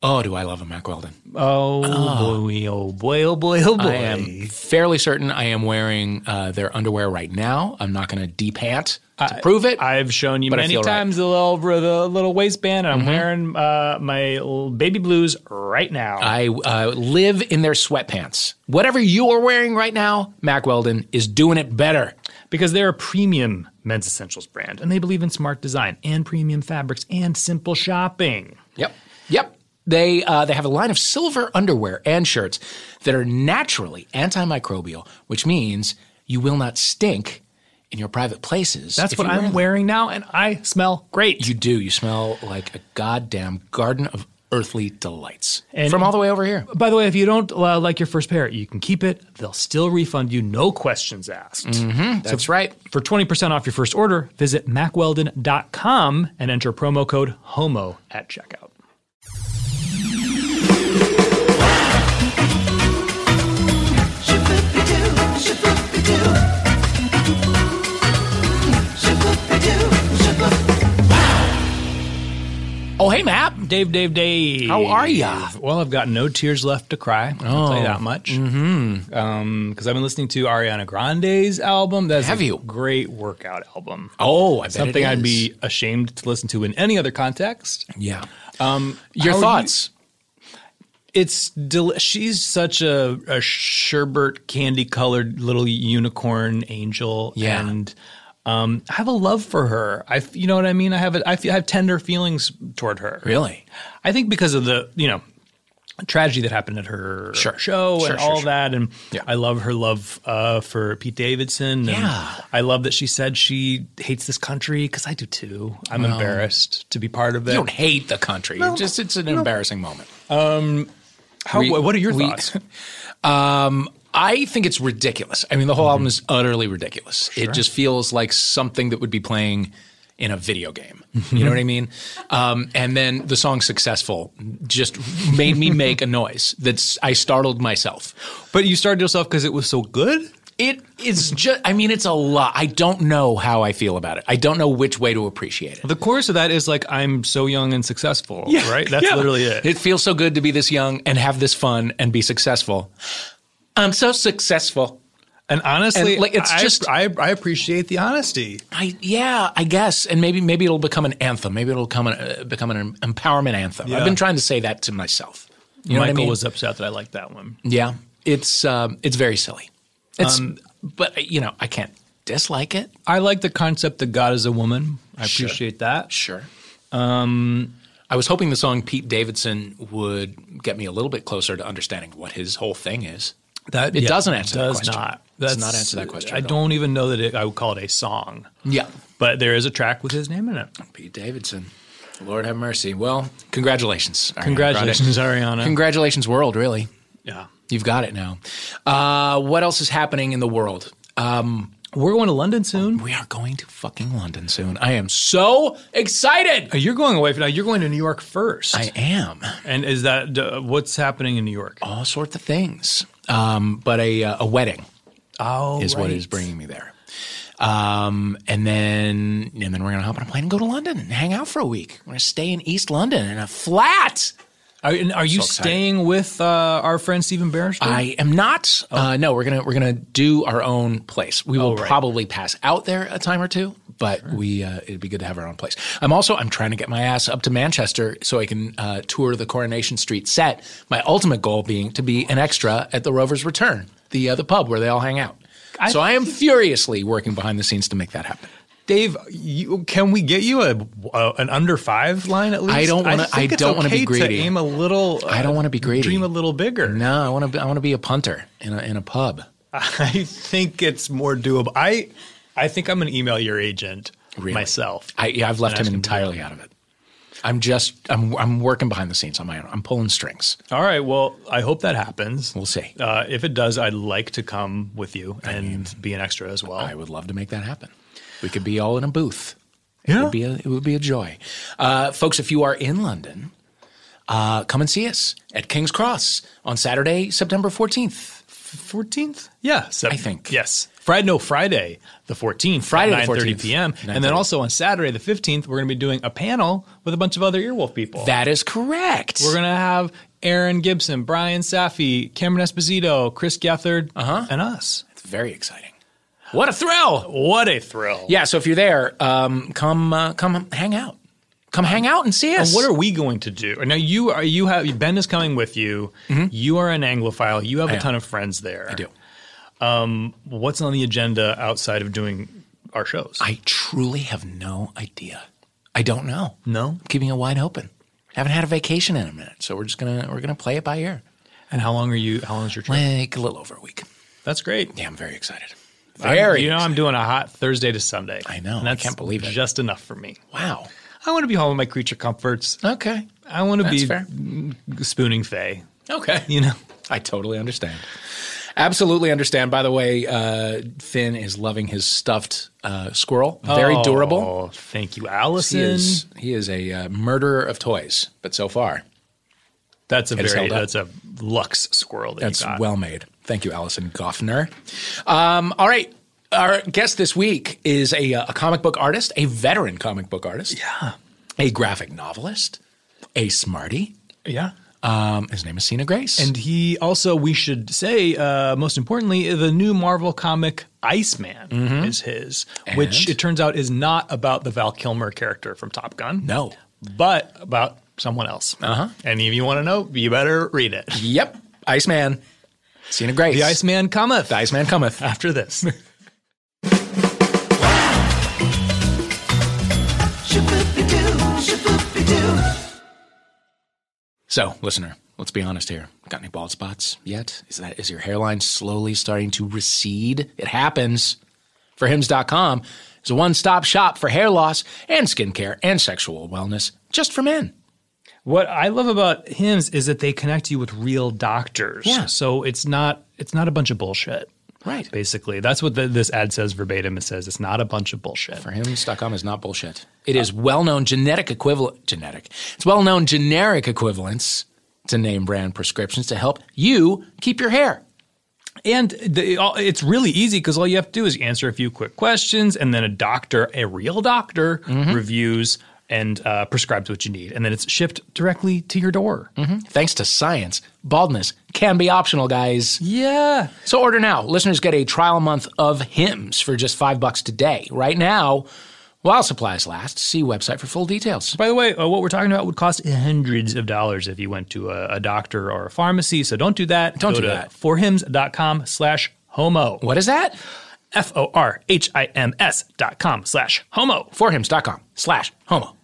Oh, do I love a Mack Weldon? Oh, boy, oh boy, oh boy, oh boy. I am fairly certain I am wearing uh, their underwear right now. I'm not going to depant to prove it. I've shown you I many feel right. times the little the little waistband. And I'm wearing uh, my baby blues right now. I uh, live in their sweatpants. Whatever you are wearing right now, Mack Weldon is doing it better. because they're a premium men's essentials brand and they believe in smart design and premium fabrics and simple shopping. Yep. They uh, they have a line of silver underwear and shirts that are naturally antimicrobial, which means you will not stink in your private places. That's what I'm wearing now and I smell great. You do. You smell like a goddamn garden of earthly delights And- from all the way over here. By the way, if you don't uh, like your first pair, you can keep it. They'll still refund you, no questions asked. That's right. For 20% off your first order, visit mackweldon.com and enter promo code HOMO at checkout. Oh, hey, Matt. Dave, Dave, Dave. How are ya? Well, I've got no tears left to cry. I'll tell you that much. Mm-hmm. Um, because I've been listening to Ariana Grande's album. That's Have a you? great workout album. Oh, I bet Something it I'd be ashamed to listen to in any other context. Yeah. Um, Your thoughts? It's del- she's such a, a sherbet candy colored little unicorn angel. Yeah. And um, I have a love for her. I, you know what I mean. I have a, I, feel, I have tender feelings toward her. Really? I think because of the you know tragedy that happened at her Sure. show Sure, and sure, all that, and Yeah. I love her love uh, for Pete Davidson. Yeah. I love that she said she hates this country because I do too. I'm embarrassed to be part of it. You don't hate the country. It just it's an embarrassing moment. How, we- what are your we- thoughts? Um, I think it's ridiculous. I mean, the whole Mm-hmm. album is utterly ridiculous. It just feels like something that would be playing in a video game. You know what I mean? Um, and then the song "Successful" just made me make a noise. That's I startled myself. but you started yourself because it was so good. It is just. I mean, it's a lot. I don't know how I feel about it. I don't know which way to appreciate it. The chorus of that is like I'm so young and successful. yeah, right. That's Yeah. literally it. It feels so good to be this young and have this fun and be successful. I'm so successful. And honestly, And, like, it's I, just- I, I appreciate the honesty. I yeah, I guess, and maybe maybe it'll become an anthem. Maybe it'll come an, uh, become an empowerment anthem. Yeah. I've been trying to say that to myself. You Michael I mean? was upset that I liked that one. yeah, it's um, it's very silly. It's Um, but you know I can't dislike it. I like the concept that God is a woman. I Sure. appreciate that. Sure. Um, I was hoping the song Pete Davidson would get me a little bit closer to understanding what his whole thing is. That It doesn't answer that does question. not. Does not answer that question I don't even know that it, I would call it a song, Yeah, but there is a track with his name in it. Pete Davidson. Lord have mercy. Well, congratulations. Ariana Congratulations, Ariana. Congratulations, world. Really. yeah, You've got it now. Uh, what else is happening in the world? Um, we're going to London soon. we are going to fucking London soon. I am so excited. You're going away for now. You're going to New York first. I am. and is that uh, what's happening in New York? All sorts of things. Um, but a, uh, a wedding Oh, is what is bringing me there. Um, and then and then we're gonna hop on a plane and go to London and hang out for a week. We're gonna stay in East London in a flat. Are, are you So staying with uh, our friend Stephen Barrister? I am not. Uh, no, we're gonna we're gonna do our own place. We will Oh, right. probably pass out there a time or two, but we uh, it'd be good to have our own place. I'm also I'm trying to get my ass up to Manchester so I can uh, tour the Coronation Street set. My ultimate goal being to be an extra at the Rovers Return, the uh, the pub where they all hang out. I so I am furiously working behind the scenes to make that happen. Dave, you, can we get you a, a an under five line at least? I don't wanna- think I don't wanna be greedy. To aim a little. I don't uh, wanna be greedy. Dream a little bigger. No, I want to I want to be a punter in a in a pub. I think it's more doable. I I think I'm going to email your agent Really? myself. I yeah, I've left him ask him to do entirely out of it. I'm just I'm I'm working behind the scenes on my own. I'm pulling strings. All right. Well, I hope that happens. We'll see. Uh, if it does, I'd like to come with you and be an extra as well. I would love to make that happen. We could be all in a booth. It Yeah. would be a, it would be a joy. Uh, folks, if you are in London, uh, come and see us at King's Cross on Saturday, September 14th. 14th? Yeah. Sep- I think. Yes. Friday, no, Friday the 14th, Friday at 9.30 14th, p.m. And then also on Saturday the 15th, we're going to be doing a panel with a bunch of other Earwolf people. That is correct. we're going to have Erin Gibson, Brian Safi, Cameron Esposito, Chris Gethard, Uh-huh. and us. it's very exciting. What a thrill! What a thrill. Yeah, so if you're there, um, come uh, come hang out. Come hang out and see us. And what are we going to do? Now you are you have Ben is coming with you. You are an Anglophile. You have a Mm-hmm. am. ton of friends there. I do. What's on the agenda outside of doing our shows? I truly have no idea. I don't know. no. I'm keeping it wide open. Haven't had a vacation in a minute, so we're just gonna we're gonna play it by ear. And how long are you? How long is your trip? Like a little over a week. That's great. Yeah, I'm very excited. I'm- you know, I'm doing a hot Thursday to Sunday. I know. And I can't believe it. Just enough for me. wow. I want to be home with my creature comforts. Okay. I want to be fair. spooning Faye. Okay. You know. I totally understand. Absolutely understand. By the way, uh, Finn is loving his stuffed uh, squirrel. Very durable. Oh, durable. Thank you, He Allison. is he is a uh, murderer of toys, but so far that's a very that's a luxe squirrel that that's you got. well made. Thank you, Allison Goffner. Um, all right. Our guest this week is a, uh, a comic book artist, a veteran comic book artist, yeah. a graphic novelist, a smarty. Yeah. Um, his name is Sina Grace. And he also, we should say, uh, most importantly, the new Marvel comic Iceman is his, which Mm-hmm. It turns out is not about the Val Kilmer character from Top Gun. no. But about someone else. Uh-huh. And if you want to know, you better read it. Yep. Iceman. Sina Grace. The Iceman cometh The Iceman cometh. after this. So, listener, let's be honest here. Got any bald spots yet? Is that is your hairline slowly starting to recede? It happens. Forhims.com is a one-stop shop for hair loss and skincare and sexual wellness just for men. What I love about Hims is that they connect you with real doctors. Yeah. So it's not it's not a bunch of bullshit. Right. Basically, that's what the, this ad says verbatim. It says it's not a bunch of bullshit. Forhims.com is not bullshit. It is well-known genetic equivalent genetic. It's well-known generic equivalents to name brand prescriptions to help you keep your hair. And the, it's really easy because all you have to do is answer a few quick questions, and then a doctor, a real doctor, Mm-hmm. reviews and uh, prescribes what you need, and then it's shipped directly to your door. Thanks to science, baldness can be optional, guys. Yeah. So order now. Listeners get a trial month of Hims for just five bucks today. Right now, while supplies last. See website for full details. By the way, uh, what we're talking about would cost hundreds of dollars if you went to a, a doctor or a pharmacy. So don't do that. Don't Go do to that. forhims.com slash homo. What is that? F O R H I M S dot com slash homo. Forhims.com slash homo.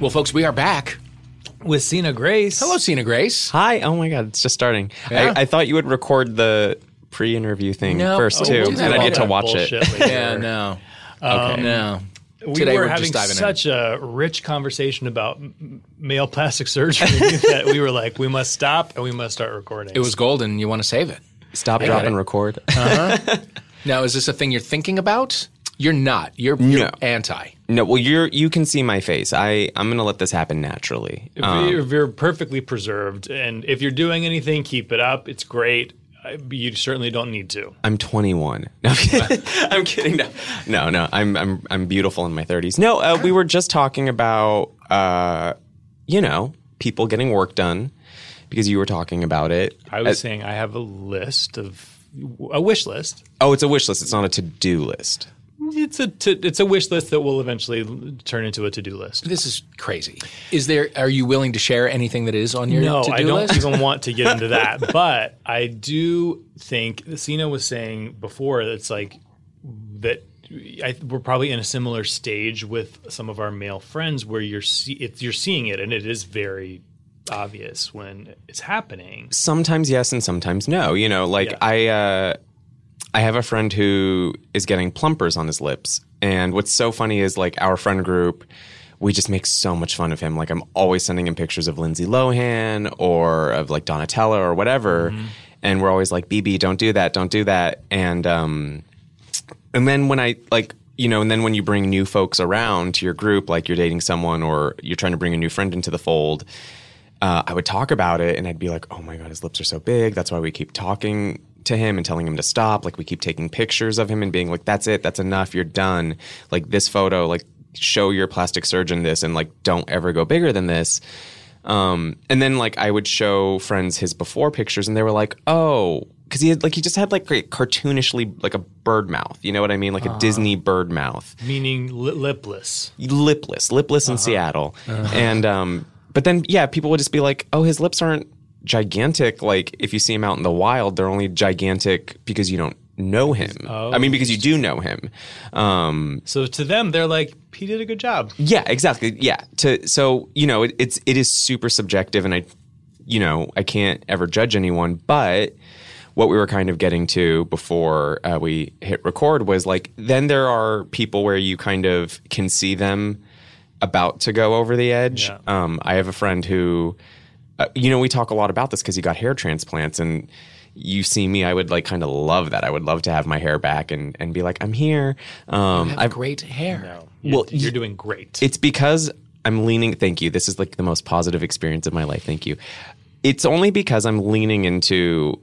Well, folks, we are back. With Sina Grace. Hello, Sina Grace. Hi. Oh my God, it's just starting. Yeah. I, I thought you would record the pre-interview thing No. first Oh, too, we'll do and that I get to later. watch it. Bullshit later. Yeah, no. Um, okay. No. We Today were we're having just diving in. such a rich conversation about m- male plastic surgery that we were like, we must stop and we must start recording. It was golden. You want to save it. Stop, got drop, and record. Now, is this a thing you're thinking about? You're not. You're, you're No. anti. no, well, you're you can see my face. I I'm gonna let this happen naturally. If Um, you're, if you're perfectly preserved, and if you're doing anything, keep it up. It's great. I- You certainly don't need to. I'm 21. No, I'm kidding. I'm kidding. No, no, no. I'm I'm I'm beautiful in my 30s. No, uh, we were just talking about uh, you know, people getting work done because you were talking about it. I was Uh, saying I have a list of a wish list. oh, it's a wish list. It's not a to-do list. It's a t- it's a wish list that will eventually turn into a to do list. This is crazy. Is there? Are you willing to share anything that is on your No, to-do I don't list? even want to get into that. But I do think Sina was saying before it's like that I, we're probably in a similar stage with some of our male friends where you're see, it's, you're seeing it and it is very obvious when it's happening. sometimes yes and sometimes no. You know, like Yeah. I uh, I have a friend who is getting plumpers on his lips, and what's so funny is like our friend group. We just make so much fun of him. Like I'm always sending him pictures of Lindsay Lohan or of like Donatella or whatever, and we're always like, "BB, don't do that, don't do that." And um, and then when I like, you know, and then when you bring new folks around to your group, like you're dating someone or you're trying to bring a new friend into the fold, uh, I would talk about it and I'd be like, oh my God, his lips are so big. That's why we keep talking to him and telling him to stop. Like we keep taking pictures of him and being like, that's it, that's enough, you're done. Like this photo, like show your plastic surgeon this and like don't ever go bigger than this. Um, and then like I would show friends his before pictures and they were like, oh, because he had like he just had like cartoonishly like a bird mouth. You know what I mean? Like a Disney bird mouth Meaning li- lipless. lipless, lipless in Seattle. And um, but then yeah, people would just be like, "Oh, his lips aren't gigantic. Like if you see him out in the wild, they're only gigantic because you don't know him. I mean, because you do know him. Um, So to them, they're like, he did a good job. yeah, exactly. Yeah. To so you know, it, it's it is super subjective, and I, you know, I can't ever judge anyone, but. What we were kind of getting to before uh, we hit record was like, then there are people where you kind of can see them about to go over the edge. Yeah. Um, I have a friend who, uh, you know, we talk a lot about this because he got hair transplants, and you see me, I would like kind of love that. I would love to have my hair back and and be like, I'm here. Um, I have great hair. No, you're, Well, you're doing great. it's because I'm leaning. Thank you. This is like the most positive experience of my life. Thank you. It's only because I'm leaning into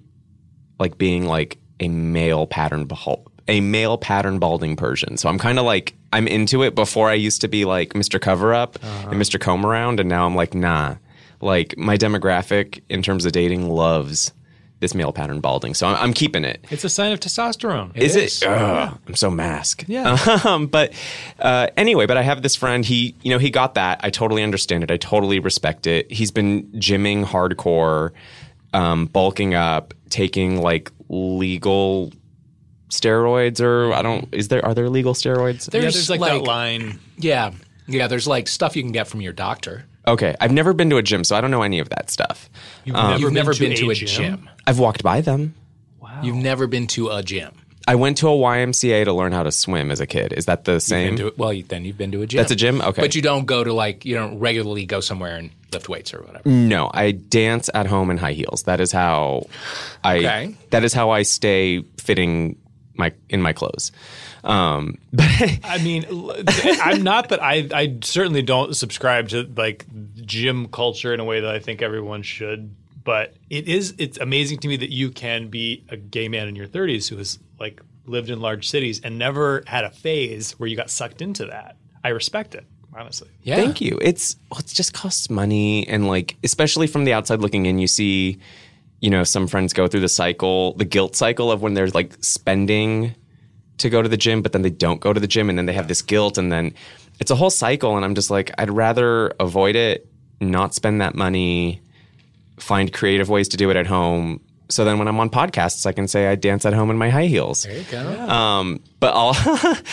like being like a male pattern bal- a male pattern balding Persian. So I'm kind of like I'm into it. Before I used to be like Mr. Cover Up and Mr. Comb Around, and now I'm like nah. Like my demographic in terms of dating loves this male pattern balding. So I'm, I'm keeping it. it's a sign of testosterone. Is is. it? Ugh, I'm so mask. Yeah. Um, but uh, anyway, but I have this friend. He, you know, he got that. I totally understand it. I totally respect it. He's been gymming hardcore, um, bulking up, taking like legal steroids, or I don't. Is there? Are there legal steroids? yeah, There's, there's like, like- that line. Yeah. Yeah, there's like stuff you can get from your doctor. Okay, I've never been to a gym, so I don't know any of that stuff. You've um, You've never been to a gym. I've walked by them. Wow. You've never been to a gym. I went to a YMCA to learn how to swim as a kid. Is that the same? Been to, well, you- then you've been to a gym. That's a gym? Okay. But you don't go to like you don't regularly go somewhere and lift weights or whatever. No, I dance at home in high heels. That is how I. Okay. That is how I stay fitting my in my clothes. Um, but I mean, I'm not that I I certainly don't subscribe to like gym culture in a way that I think everyone should. But it is it's amazing to me that you can be a gay man in your 30s who has like lived in large cities and never had a phase where you got sucked into that. I respect it honestly. Yeah. Thank you. It's well, it just costs money, and like especially from the outside looking in, you see, you know, some friends go through the cycle, the guilt cycle of when they're like spending to go to the gym, but then they don't go to the gym, and then they have this guilt, and then it's a whole cycle. And I'm just like, I'd rather avoid it, not spend that money, find creative ways to do it at home. So then when I'm on podcasts, I can say I dance at home in my high heels. There you go. Um, but I'll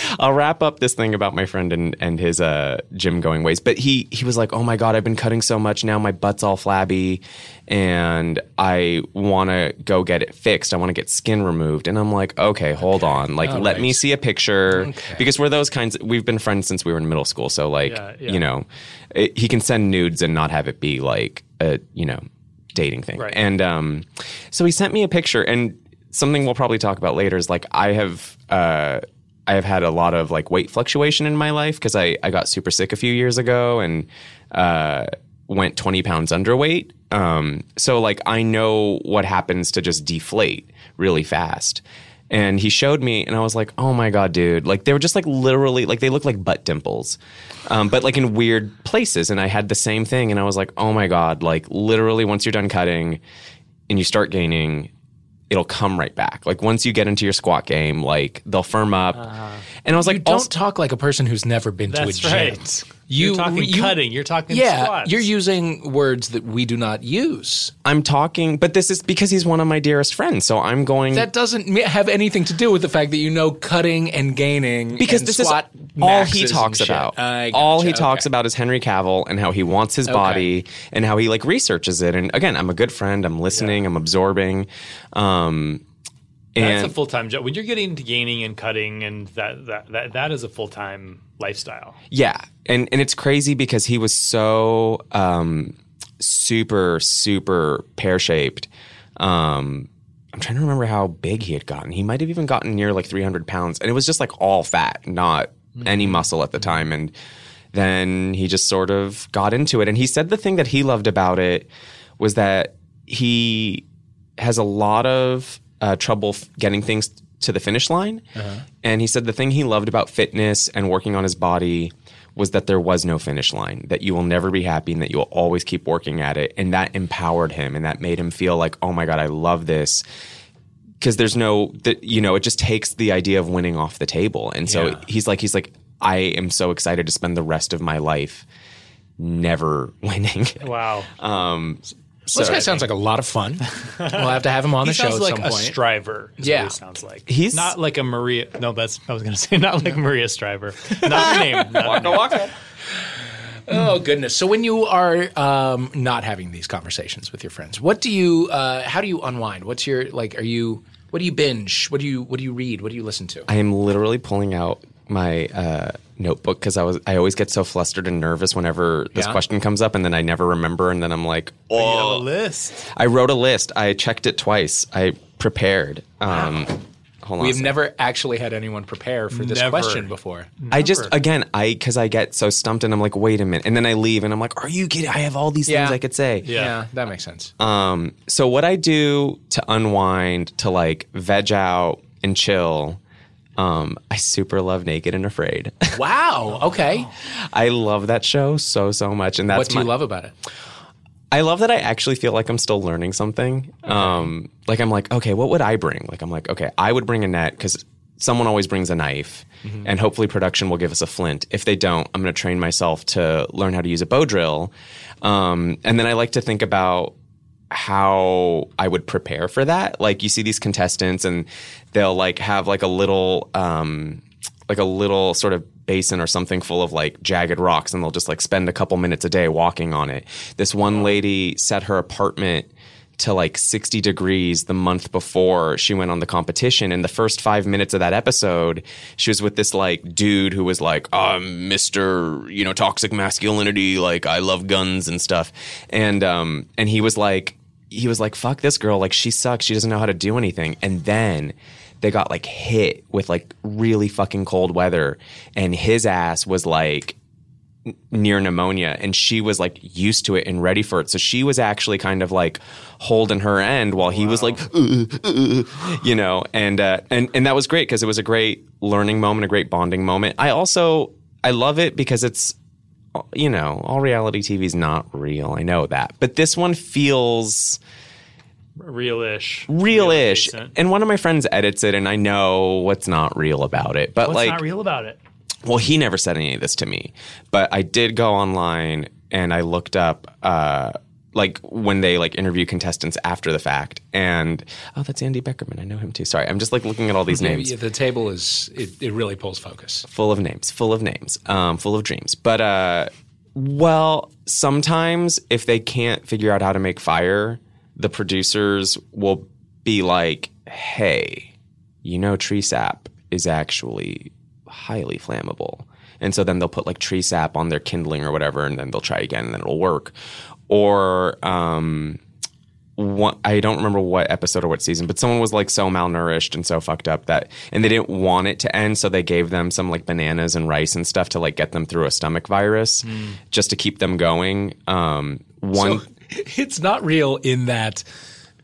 I'll wrap up this thing about my friend and and his uh, gym going ways. But he he was like, "Oh my god, I've been cutting so much now, my butt's all flabby, and I want to go get it fixed. I want to get skin removed." And I'm like, "Okay, hold on. Like, All let right. me see a picture Okay. because we're those kinds. We've been friends since we were in middle school, so like, Yeah, yeah. you know, it, he can send nudes and not have it be like a you know dating thing. Right. And um, so he sent me a picture, and something we'll probably talk about later is like I have uh, I have had a lot of like weight fluctuation in my life because I I got super sick a few years ago and uh, went twenty pounds underweight. Um, so like I know what happens to just deflate really fast. And he showed me, and I was like, "Oh my god, dude! Like they were just like literally, like they look like butt dimples, um, but like in weird places." And I had the same thing, and I was like, "Oh my god!" Like literally, once you're done cutting, and you start gaining, it'll come right back. Like once you get into your squat game, like they'll firm up. And I was like, you don't also- talk like a person who's never been to a That's gym. right. You, You're talking you- cutting. You're talking Yeah, squats. you're using words that we do not use. I'm talking, but this is because he's one of my dearest friends. So I'm going That doesn't have anything to do with the fact that you know cutting and gaining because and this is squat all he talks about. I all gotcha. he talks about is Henry Cavill and how he wants his body and how he like researches it. And again, I'm a good friend. I'm listening. I'm absorbing. Um, That's a full time job. When you're getting into gaining and cutting, and that that that, that is a full time lifestyle. Yeah, and and it's crazy because he was so um, super super pear shaped. Um, I'm trying to remember how big he had gotten. He might have even gotten near like 300 pounds, and it was just like all fat, not any muscle at the time. And then he just sort of got into it. And he said the thing that he loved about it was that he has a lot of uh, trouble f- getting things to the finish line. And he said the thing he loved about fitness and working on his body was that there was no finish line, that you will never be happy and that you will always keep working at it. And that empowered him and that made him feel like, oh my God, I love this. Because there's no, that you know, it just takes the idea of winning off the table. And so Yeah. he's like, he's like, I am so excited to spend the rest of my life never winning. Wow. So this guy sounds like a lot of fun. we'll have to have him on the show sounds at like some a point. striver. Is Yeah. what he sounds like. He's- not like a Maria. No, that's I was gonna say not like Maria Striver. Not her name. Not her name. Oh goodness! So when you are um, not having these conversations with your friends, what do you? Uh, how do you unwind? What's your like? Are you? What do you binge? What do you? What do you read? What do you listen to? I am literally pulling out my uh, notebook because I was I always get so flustered and nervous whenever this Yeah? question comes up, and then I never remember, and then I'm like, You have a oh. list. I wrote a list. I checked it twice. I prepared. Um, hold on. We've never actually had anyone prepare for this Never. question before. I just again I because I get so stumped and I'm like, wait a minute, and then I leave and I'm like, are you kidding? I have all these Yeah. things I could say. Yeah. that makes sense. Um, so what I do to unwind, to like veg out and chill, um, I super love Naked and Afraid. wow. Okay. I love that show so so much, and that's what do you my- love about it? I love that I actually feel like I'm still learning something. Um, like I'm like, okay, what would I bring? Like I'm like, okay, I would bring a net because someone always brings a knife, and hopefully production will give us a flint. If they don't, I'm going to train myself to learn how to use a bow drill, um, and then I like to think about how I would prepare for that. Like you see these contestants, and they'll like have like a little. Um, like a little sort of basin or something full of like jagged rocks and they'll just like spend a couple minutes a day walking on it. This one lady set her apartment to like 60 degrees the month before she went on the competition. And the first five minutes of that episode, she was with this like dude who was like, I'm Mr. you know, toxic masculinity. Like I love guns and stuff. And, um, and he was like, he was like, fuck this girl. Like she sucks. She doesn't know how to do anything. And then they got like hit with like really fucking cold weather and his ass was like near pneumonia and she was like used to it and ready for it. So she was actually kind of like holding her end while he was like "Uh, uh, uh," you know and uh, and and that was great because it was a great learning moment a great bonding moment. I also i love it because it's you know all reality tv is not real. I know that. But this one feels Real-ish. real-ish Real-adjacent. and one of my friends edits it and i know what's not real about it but What's like not real about it? well he never said any of this to me but i did go online and i looked up uh like when they like interview contestants after the fact and oh that's andy beckerman i know him too sorry i'm just like looking at all these names Yeah, the table is it, it really pulls focus. full of names, full of names, um, full of dreams. But uh, well, sometimes if they can't figure out how to make fire, the producers will be like, "Hey, you know, tree sap is actually highly flammable." And so then they'll put like tree sap on their kindling or whatever, and then they'll try again, and then it'll work. Or um, one, I don't remember what episode or what season, but someone was like so malnourished and so fucked up that, and they didn't want it to end, so they gave them some like bananas and rice and stuff to like get them through a stomach virus, just to keep them going. Um, one, So it's not real in that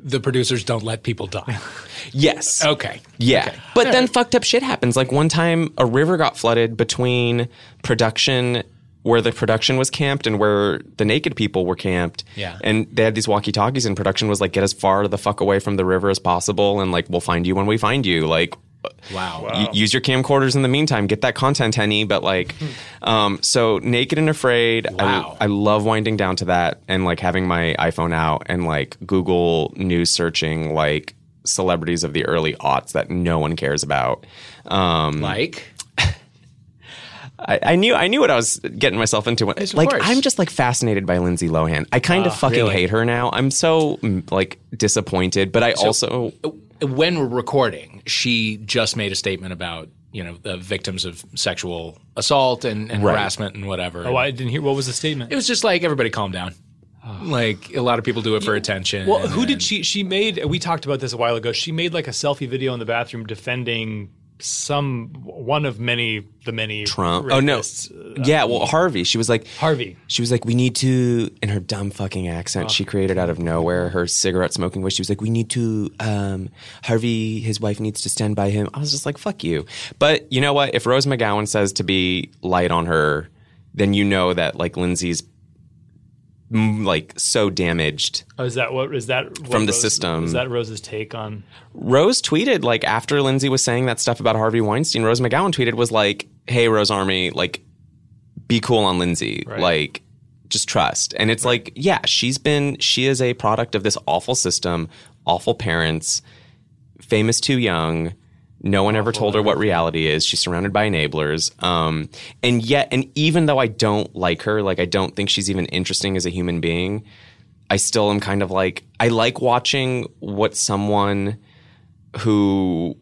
the producers don't let people die. yes, Okay. yeah, Okay. but then fucked up shit happens. Like one time, a river got flooded between production. Where the production was camped and where the naked people were camped. Yeah. And they had these walkie talkies, and production was like, get as far the fuck away from the river as possible, and like, we'll find you when we find you. Like, Wow. y- use your camcorders in the meantime. Get that content, Henny. But like, um, so naked and afraid. Wow. I, I love winding down to that and like having my iPhone out and like Google news searching like celebrities of the early aughts that no one cares about. Um, Like I, I knew I knew what I was getting myself into. When, Yes, like course. I'm just like fascinated by Lindsay Lohan. I kind of fucking really? hate her now. I'm so like disappointed. But I also when we're recording, she just made a statement about you know the victims of sexual assault and, and Right. harassment and whatever. Oh, I didn't hear. What was the statement? it was just like everybody calm down. Ah. Like a lot of people do it for attention. Well, and who then- did she? She made. We talked about this a while ago. She made like a selfie video in the bathroom defending some one of many the many Trump. Oh no. Uh, yeah, well Harvey. She was like Harvey. She was like, we need to, in her dumb fucking accent, she created out of nowhere, her cigarette smoking voice. She was like, we need to, um, Harvey, his wife needs to stand by him. I was just like, fuck you. But you know what? If Rose McGowan says to be light on her, then you know that like Lindsay's like so damaged. Oh, is that what is that what From the Rose- system. Is that Rose's take on? Rose tweeted like after Lindsay was saying that stuff about Harvey Weinstein, Rose McGowan tweeted was like, "Hey Rose Army, like be cool on Lindsay. Right. Like just trust." And it's like, yeah, she's been she is a product of this awful system, awful parents, famous too young. No one ever told her what reality is. She's surrounded by enablers. Um, and yet, and even though I don't like her, like I don't think she's even interesting as a human being, I still am kind of like I like watching what someone who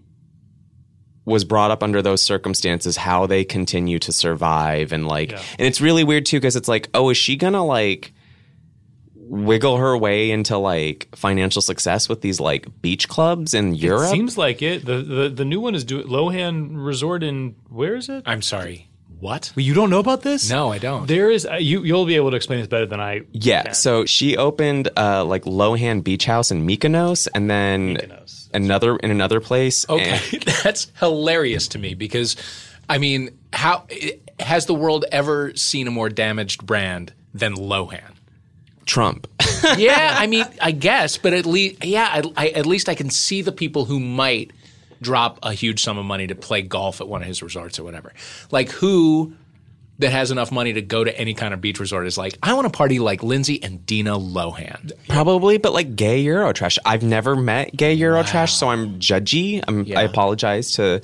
was brought up under those circumstances how they continue to survive and like Yeah. and it's really weird too because it's like oh is she gonna like wiggle her way into like financial success with these like beach clubs in Europe Seems like it. The, the the new one is doing Lohan Resort in where is it? I'm sorry. What? Well, you don't know about this? No, I don't. There is uh, you. You'll be able to explain this better than I. yeah can. so she opened uh like Lohan Beach House in Mykonos and then Mykonos. another in another place Okay, and- that's hilarious to me because, I mean, how has the world ever seen a more damaged brand than Lohan? Trump yeah, I mean, I guess, but at least, yeah, I, I, at least I can see the people who might drop a huge sum of money to play golf at one of his resorts or whatever. Like who that has enough money to go to any kind of beach resort is like, I want to party like Lindsay and Dina Lohan. Probably, but like gay Eurotrash. I've never met gay Eurotrash, so I'm judgy. I'm, I apologize to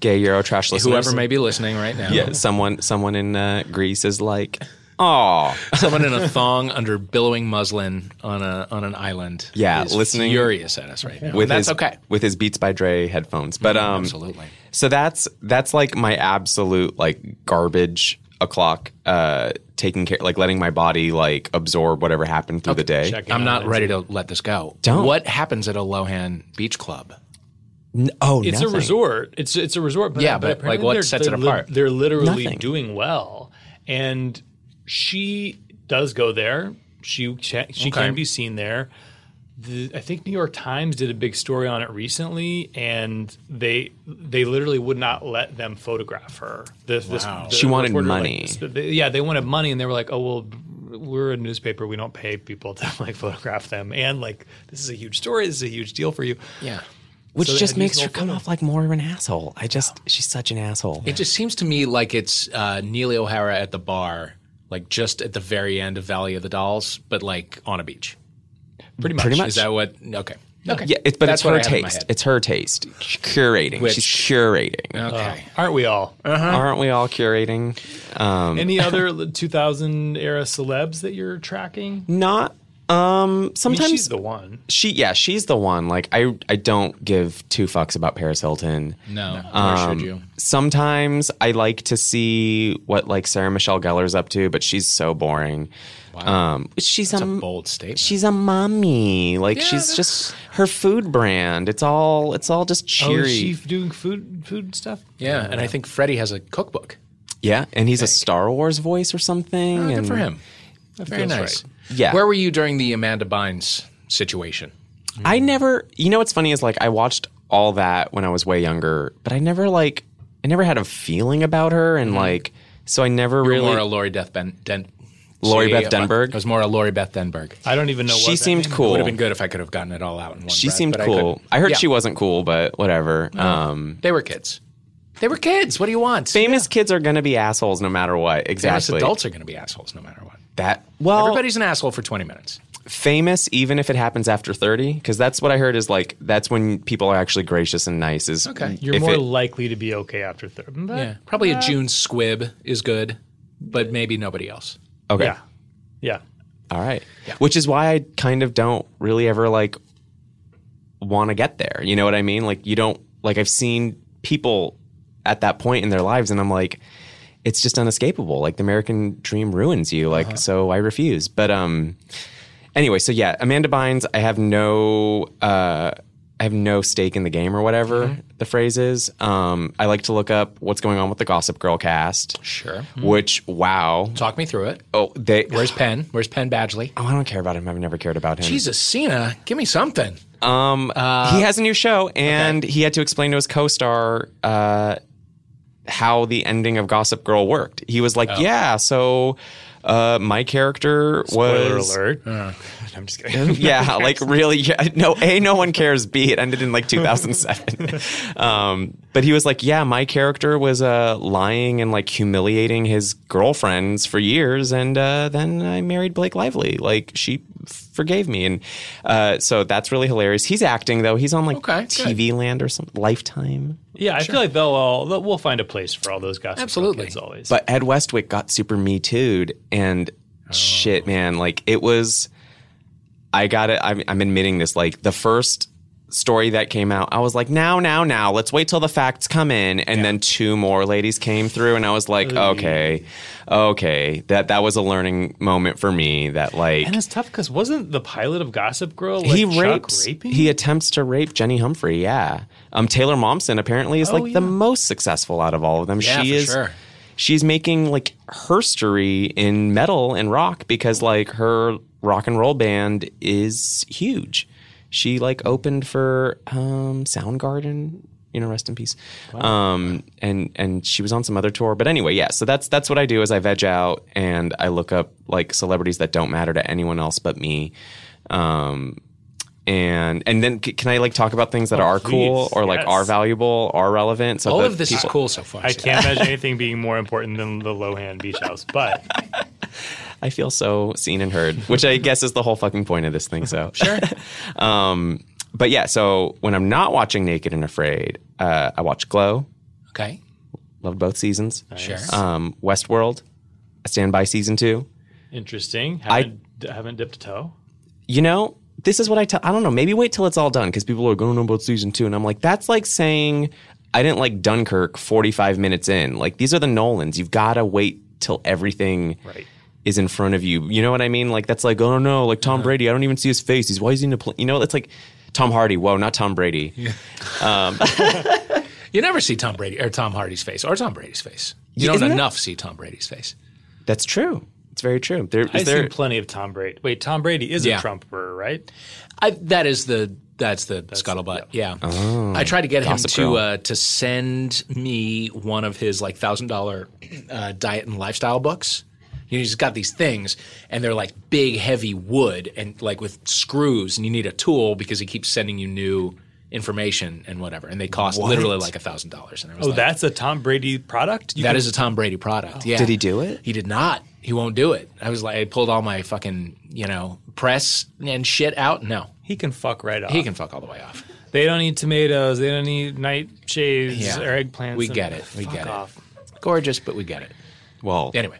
gay Eurotrash listeners. Whoever may be listening right now. Yeah, someone someone in uh, Greece is like, oh, Someone in a thong under billowing muslin on a on an island. Yeah, is listening- furious at us right now. with And that's his okay. with his Beats by Dre headphones. But um, Absolutely. So that's that's like my absolute like garbage o'clock. Uh, taking care, like letting my body like absorb whatever happened through the day. I'm Yeah, not ready to let this go. Don't. What happens at a Lohan beach club? N- oh, It's nothing. a resort. It's it's a resort. But, Yeah, but, like, what sets it they're li- apart? they're literally Nothing. doing well, and she does go there. She she Okay. can be seen there. The, I think New York Times did a big story on it recently, and they they literally would not let them photograph her. This, this- Wow. the She wanted reporter, like, money. they- yeah, they wanted money, and they were like, "Oh well, we're a newspaper. We don't pay people to like photograph them." And like, this is a huge story. This is a huge deal for you. Yeah. which So just had to use makes her come photo. off like more of an asshole. I just she's such an asshole. It just seems to me like it's uh, Neely O'Hara at the bar, like just at the very end of Valley of the Dolls, but like on a beach. Pretty much. Pretty much. Is that what? Okay. Okay. Yeah, it's, but That's it's her I have in my taste. It's her taste. Curating. Which- She's curating. okay. Aren't we all? Aren't we all curating? Um, Any other 2000 era celebs that you're tracking? not. Um, I mean, sometimes she's the one. she. Yeah, she's the one. Like I, I don't give two fucks about Paris Hilton. No. Nor Um, should you? Sometimes I like to see what like Sarah Michelle Gellar's up to, but she's so boring. Um, she's That's a, a bold statement. she's a mommy. Like Yeah, she's that's- just her food brand. It's all it's all just Oh, cheery. is she doing food food stuff? yeah, and I think Freddie has a cookbook. yeah, and he's a Star Wars voice or something. Oh, good and for him. Very nice. right. Yeah. Where were you during the Amanda Bynes situation? I never, you know, what's funny is like I watched all that when I was way younger, but I never like, I never had a feeling about her, and like, so I never Really? really. More a Lori Beth Ben. Den- Lori See, Beth uh, Denberg? It was more a Lori Beth Denberg. I don't even know. she what seemed means. cool. Would have been good if I could have gotten it all out in one. She breath, seemed but I cool. couldn't. I, heard Yeah. she wasn't cool, but whatever. Um, They were kids. They were kids. What do you want? famous kids are gonna be assholes no matter what. Famous Exactly. adults are going to be assholes no matter what. That well, Everybody's an asshole for 20 minutes. famous even if it happens after thirty, because that's what I heard is like that's when people are actually gracious and nice. Is Okay. Mm, you're more it- likely to be okay after third. Yeah. Probably a June Squibb is good, but maybe nobody else. okay. Yeah. Yeah. All right. Which is why I kind of don't really ever like want to get there. You know what I mean? Like you don't like I've seen people at that point in their lives and I'm like it's just unescapable. Like the American dream ruins you. Like so I refuse. But um anyway, so yeah, Amanda Bynes, I have no uh I have no stake in the game or whatever Mm-hmm. the phrase is. Um, I like to look up what's going on with the Gossip Girl cast. Sure. Which wow, Talk me through it. oh they. Where's Penn? Where's Penn Badgley? Oh, I don't care about him. I've never cared about him. Jesus, Sina, give me something. Um, he has a new show, and he had to explain to his co-star uh, how the ending of Gossip Girl worked. He was like, "Yeah, so uh, my character Spoiler was alert. I'm just kidding. yeah, like really, yeah, no, a no one cares. B it ended in like 2007. um, but he was like, yeah, my character was uh, lying and like humiliating his girlfriends for years, and uh, then I married Blake Lively. Like she forgave me, and uh, so that's really hilarious. He's acting though. He's on like Okay, good. TV Land or something, Lifetime. Yeah, I feel like they'll all they'll, we'll find a place for all those Gossip Girl Absolutely. kids always. But Ed Westwick got super me too'd, and shit, man, like it was. I got it. I'm, I'm admitting this. Like the first story that came out, I was like, now, now, now, let's wait till the facts come in. And then two more ladies came through, and I was like, okay, okay, that that was a learning moment for me. That like and it's tough because wasn't the pilot of Gossip Girl like he rapes, raping? he attempts to rape Jenny Humphrey. Yeah, um, Taylor Momsen apparently is like the most successful out of all of them. Yeah, she is. sure. She's making like herstory in metal and rock because like her rock and roll band is huge. She like opened for um, Soundgarden, you know, rest in peace. Um, and and she was on some other tour, but anyway, yeah. So that's that's what I do is I veg out and I look up like celebrities that don't matter to anyone else but me. Um, and and then c- can I like talk about things that are cool Oh, or like yes. are valuable, are relevant? So All of this people- is cool so far. I can't imagine anything being more important than the Lohan Beach House. But I feel so seen and heard, which I guess is the whole fucking point of this thing. So Sure. um, but yeah, so when I'm not watching Naked and Afraid, uh, I watch Glow. Okay. Loved both seasons. Sure. Um, Westworld. I stand by season two. interesting. Haven't, haven't dipped a toe. You know, this is what I tell. I don't know. Maybe wait till it's all done because people are going to know about season two, and I'm like, that's like saying I didn't like Dunkirk 45 minutes in. Like these are the Nolans. You've got to wait till everything Right. Is in front of you. You know what I mean? Like that's like, oh no, like Tom Brady. I don't even see his face. He's why is he in a plane? You know, it's like Tom Hardy. Whoa, not Tom Brady. You never see Tom Brady or Tom Hardy's face or Tom Brady's face. You Yeah, don't isn't that- enough see Tom Brady's face. That's true. It's very true. There is I've there. seen plenty of Tom Brady. Wait, Tom Brady is Yeah. a Trumper, right? I, that is the that's the scuttlebutt. Yeah, I tried to get him to uh, to send me one of his like thousand dollar uh, diet and lifestyle books. You know, he's got these things, and they're like big, heavy wood, and like with screws, and you need a tool because he keeps sending you new information and whatever, and they cost literally like a thousand dollars. And I was Oh, like, that's a Tom Brady product. You that can- is a Tom Brady product. Yeah. Did he do it? He did not. He won't do it. I was like, I pulled all my fucking, you know, press and shit out. No, he can fuck right off. he can fuck all the way off. They don't need tomatoes. They don't need nightshades Yeah. or eggplants. We get it. We fuck get it. off. Gorgeous, but we get it. well, Anyway,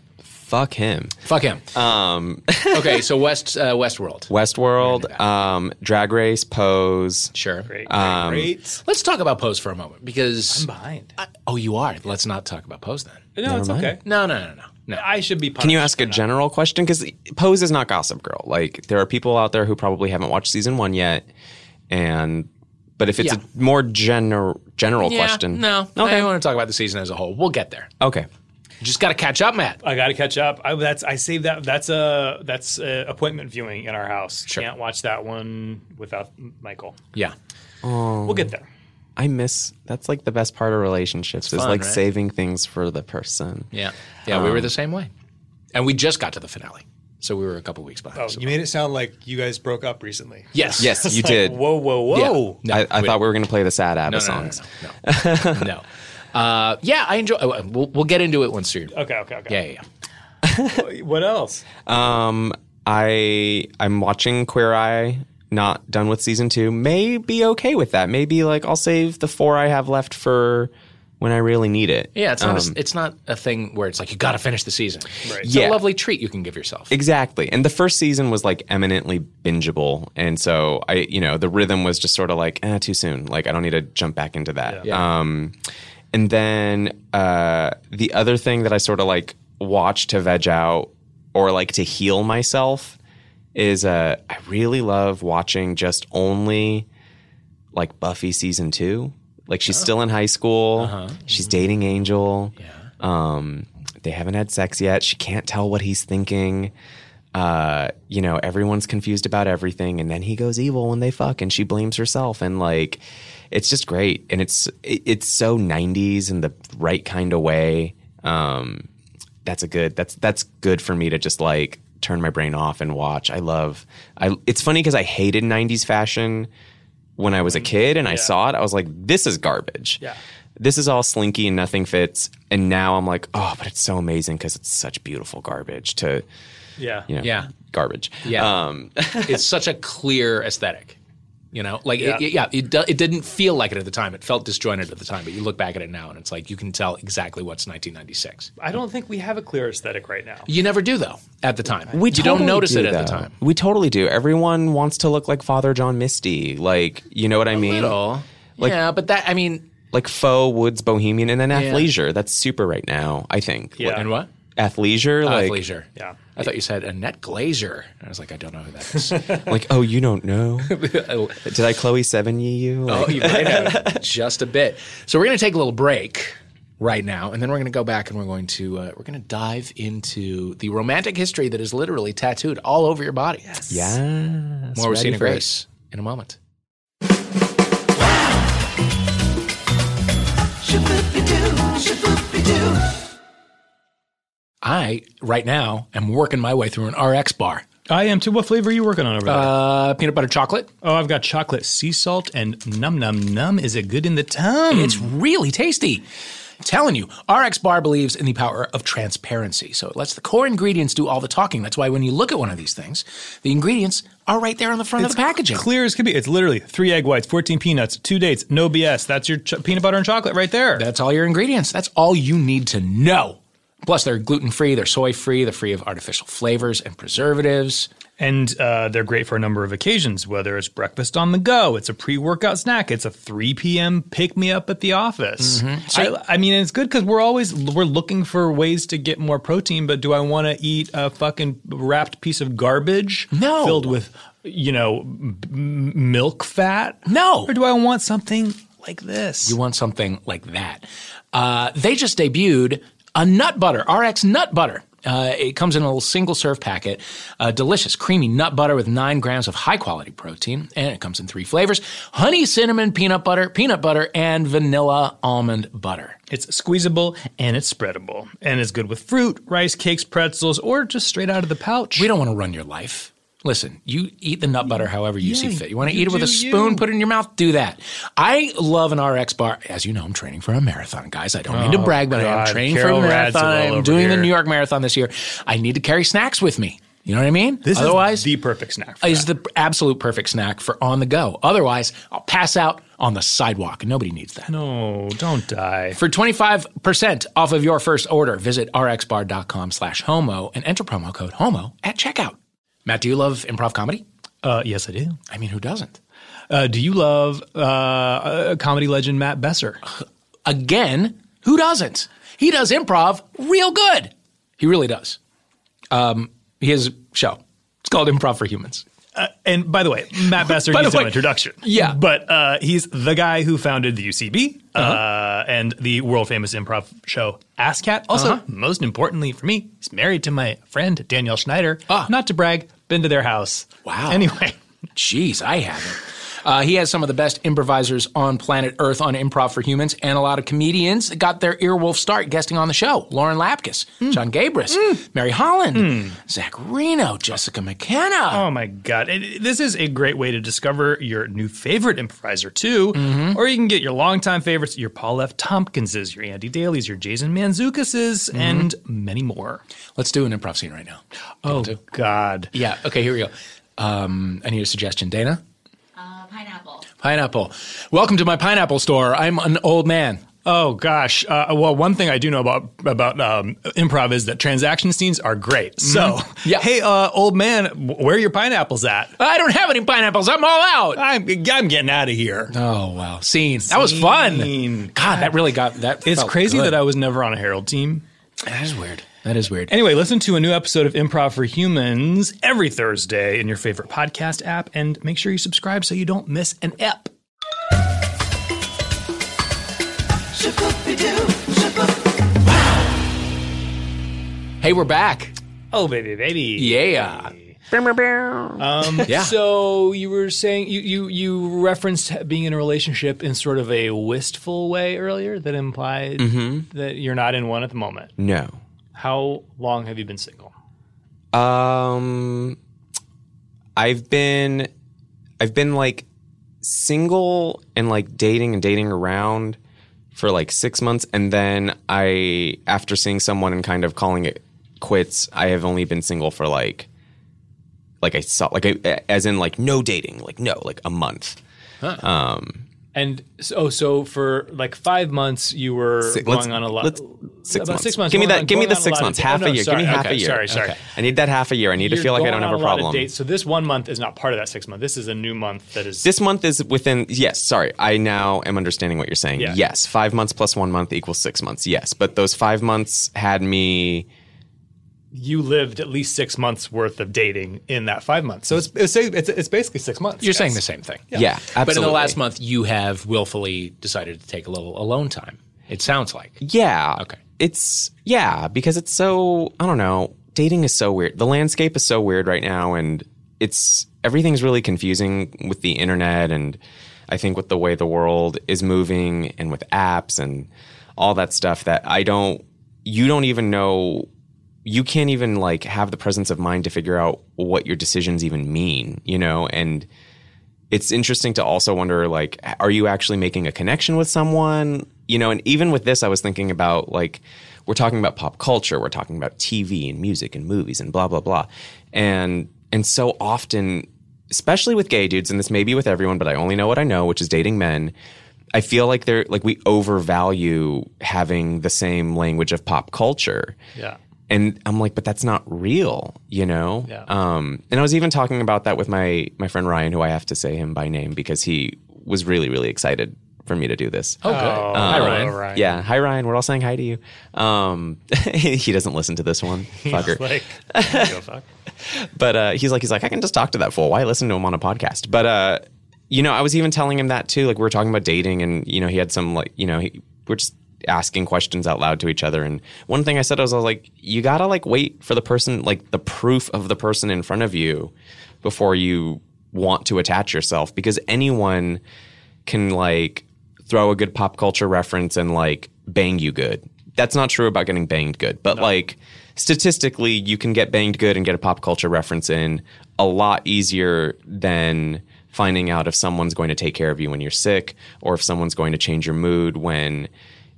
fuck him. fuck him. Um, okay, so West uh, Westworld. Westworld, um, Drag Race, Pose. Sure. Great, great, Um, great. Let's talk about Pose for a moment because. I'm behind. I- oh, you are. Let's not talk about Pose then. no, it's mind. okay. No, no, no, no, no. I should be. Can you ask a general question? Because Pose is not Gossip Girl. Like there are people out there who probably haven't watched season one yet, and but if it's Yeah. a more general general Yeah, question, No. okay, I want to talk about the season as a whole. We'll get there. okay, You just got to catch up, Matt. I got to catch up. I, that's I saved that. That's a that's a appointment viewing in our house. Sure. Can't watch that one without Michael. Yeah. Oh. We'll get there. I miss that's like the best part of relationships is fun, like right? saving things for the person. Yeah. Yeah, we were um, the same way. And we just got to the finale. So we were a couple weeks behind. Oh, So- you made it sound like you guys broke up recently. yes. Yes, you did. Whoa, whoa, Yeah. whoa! No, I, I we- thought we were going to play the sad ABBA no, no, no, songs. no, no. no. Uh, yeah, I enjoy. uh, We'll, we'll get into it once you're. Okay, okay, okay. Yeah, yeah, yeah. What else? Um, I I'm watching Queer Eye. Not done with season two. May be okay with that. Maybe like I'll save the four I have left for when I really need it. Yeah, it's not. Um, a, it's not a thing where it's like you got to finish the season. Right. It's Yeah. a lovely treat you can give yourself. Exactly. And the first season was like eminently bingeable. And so I, you know, the rhythm was just sort of like, eh, too soon. Like I don't need to jump back into that. Yeah. Um, and then uh, the other thing that I sort of like watch to veg out or like to heal myself is uh, I really love watching just only like Buffy season two. Like she's still in high school. She's dating Angel. Yeah. Um, they haven't had sex yet. She can't tell what he's thinking. Uh, you know, everyone's confused about everything, and then he goes evil when they fuck, and she blames herself, and like, it's just great, and it's it, it's so '90s in the right kind of way. Um, that's a good that's that's good for me to just like turn my brain off and watch. I love. I it's funny because I hated '90s fashion when I was a kid, and I saw it. I was like, this is garbage. Yeah. This is all slinky and nothing fits. And now I'm like, oh, but it's so amazing because it's such beautiful garbage to, Yeah. you know, Yeah. garbage. Yeah. Um, it's such a clear aesthetic. You know, like Yeah. it, yeah, it, do, it didn't feel like it at the time. It felt disjointed at the time, but you look back at it now, and it's like you can tell exactly what's 1996. I don't think we have a clear aesthetic right now. You never do though at the time. we you don't notice do, it at the time. We totally do. Everyone wants to look like Father John Misty. Like, you know what I mean? Little. Like- yeah, but that I mean, Like faux Woods Bohemian and then athleisure. That's super right now, I think. Yeah. and what? Athleisure, like, Athleisure. Yeah. I thought you said Annette Glazer. I was like, I don't know who that is. like, oh, you don't know? oh, Did I Chloë Sevigny? Like, you might have just a bit. So we're going to take a little break right now, and then we're going to go back and we're going to uh, we're going to dive into the romantic history that is literally tattooed all over your body. Yes. yes. More with ready Christina for it. Grace in a moment. I right now am working my way through an RX bar. I am too. What flavor are you working on over there? Uh, peanut butter chocolate. oh, I've got chocolate sea salt and num num num. Is it good in the tongue? It's really tasty. I'm telling you, RX Bar believes in the power of transparency. So it lets the core ingredients do all the talking. That's why when you look at one of these things, the ingredients are right there on the front of the packaging. clear as can be. It's literally three egg whites, 14 peanuts, two dates, no BS. That's your ch- peanut butter and chocolate right there. That's all your ingredients. That's all you need to know. Plus, they're gluten free, they're soy free, they're free of artificial flavors and preservatives. And uh, they're great for a number of occasions, whether it's breakfast on the go, it's a pre workout snack, it's a 3 p.m. pick me up at the office. I, I mean, it's good because we're always we're looking for ways to get more protein. But do I want to eat a fucking wrapped piece of garbage No. filled with you know milk fat? No. Or do I want something like this? You want something like that. Uh, they just debuted a nut butter, RX nut butter. Uh, it comes in a little single serve packet. Uh, delicious, creamy nut butter with nine grams of high quality protein. And it comes in three flavors honey, cinnamon, peanut butter, peanut butter, and vanilla almond butter. It's squeezable and it's spreadable, and it's good with fruit, rice, cakes, pretzels, or just straight out of the pouch. We don't want to run your life. Listen, you eat the nut butter however you see fit. You want to eat it with a spoon, you. put it in your mouth, do that. I love an RX bar. As you know, I'm training for a marathon, guys. I don't mean to Oh, brag, but I am training Carol for a marathon. I'm doing the. New York Marathon this year. I need to carry snacks with me. You know what I mean? this Otherwise, is the perfect snack. For is that. the absolute perfect snack for on the go. Otherwise, I'll pass out on the sidewalk, and nobody needs that. no, don't die. For 25% off of your first order, visit rxbar.com slash homo and enter promo code homo at checkout. Matt, do you love improv comedy? Uh, yes, I do. I mean, who doesn't? Uh, do you love uh, uh, comedy legend Matt Besser? Again, who doesn't? He does improv real good. He really does. Um, he has a show. It's called Improv for Humans. And by the way, Matt Besser needs no introduction. yeah. But uh, he's the guy who founded the UCB uh Uh-huh. and the world famous improv show ASSSSCAT. Also, Uh-huh. most importantly for me, he's married to my friend Danielle Schneider. Ah. Not to brag, been to their house. Wow. Anyway. Jeez, I haven't. Uh, he has some of the best improvisers on planet Earth on Improv for Humans, and a lot of comedians got their earwolf start guesting on the show. Lauren Lapkus, John Gabrus, Mary Holland, Zach Reino, Jessica McKenna. Oh my God. It- it- this is a great way to discover your new favorite improviser, too. Mm-hmm. Or you can get your longtime favorites, your Paul F. Tompkinses, your Andy Daly's, your Jason Mantzoukases, Mm-hmm. and many more. Let's do an improv scene right now. Oh, God. Yeah, okay, here we go. Um, I need a suggestion. Dana? Pineapple. Pineapple. Welcome to my pineapple store. I'm an old man. Oh gosh. Uh, well, one thing I do know about about um, improv is that transaction scenes are great. So, Yeah. hey, uh, old man, where are your pineapples at? I don't have any pineapples. I'm all out. I'm I'm getting out of here. Oh, wow. Scene. That was fun. Scene. God, that really got that. It's felt crazy good. that I was never on a Herald team. That is weird. That is weird. Anyway, listen to a new episode of Improv for Humans every Thursday in your favorite podcast app and make sure you subscribe so you don't miss an ep. Hey, we're back. Oh, baby, baby. Yeah. Um, yeah. So you were saying you, you you referenced being in a relationship in sort of a wistful way earlier that implied mm-hmm. that you're not in one at the moment. No. How long have you been single? Um, I've been, I've been like single and like dating and dating around for like six months, and then I, after seeing someone and kind of calling it quits, I have only been single for like, like I saw, like a, as in like no dating, like no, like a month. And so, oh, so for like five months, you were Si- going on a lot. six about months. six months. Give me that. on- give me the six lot of months. Half oh, a year. sorry, give me half okay, a year. Sorry, sorry. Okay. I need that half a year. I need to You're feel like I don't have on a problem. dates. So this one month is not part of that six month. This is a new month that is. This month is within. Yes, sorry. I now am understanding what you're saying. Yeah. Yes, five months plus one month equals six months. Yes, but those five months had me. You lived at least six months worth of dating in that five months. So it's it's, it's, it's basically six months. You're guys. saying the same thing. Yeah, absolutely. But in the last month, you have willfully decided to take a little alone time. It sounds like. Yeah. Okay. It's yeah because it's so I don't know. Dating is so weird. The landscape is so weird right now, and it's everything's really confusing with the internet, and I think with the way the world is moving, and with apps and all that stuff. That I don't. You don't even know. You can't even like have the presence of mind to figure out what your decisions even mean. You know, and it's interesting to also wonder like are you actually making a connection with someone you know and even with this i was thinking about like we're talking about pop culture we're talking about tv and music and movies and blah blah blah and and so often especially with gay dudes and this may be with everyone but i only know what i know which is dating men i feel like they're like we overvalue having the same language of pop culture Yeah. And I'm like, but that's not real, you know. Yeah. Um, and I was even talking about that with my my friend Ryan, who I have to say him by name because he was really really excited for me to do this. Oh, good. Oh, Hi, hello, Ryan. Ryan. Yeah, hi Ryan. We're all saying hi to you. Um, he doesn't listen to this one, fucker. Like, I don't give a fuck. But uh, he's like, he's like, I can just talk to that fool. Why listen to him on a podcast? But uh, you know, I was even telling him that too. Like we were talking about dating, and you know, he had some like, you know, he, we're just asking questions out loud to each other. And one thing I said was, I was like, you gotta like wait for the person, like the proof of the person in front of you, before you want to attach yourself, because anyone can like throw a good pop culture reference and like bang you good. That's not true about getting banged good, but like statistically, you can get banged good and get a pop culture reference in a lot easier than finding out if someone's going to take care of you when you're sick or if someone's going to change your mood when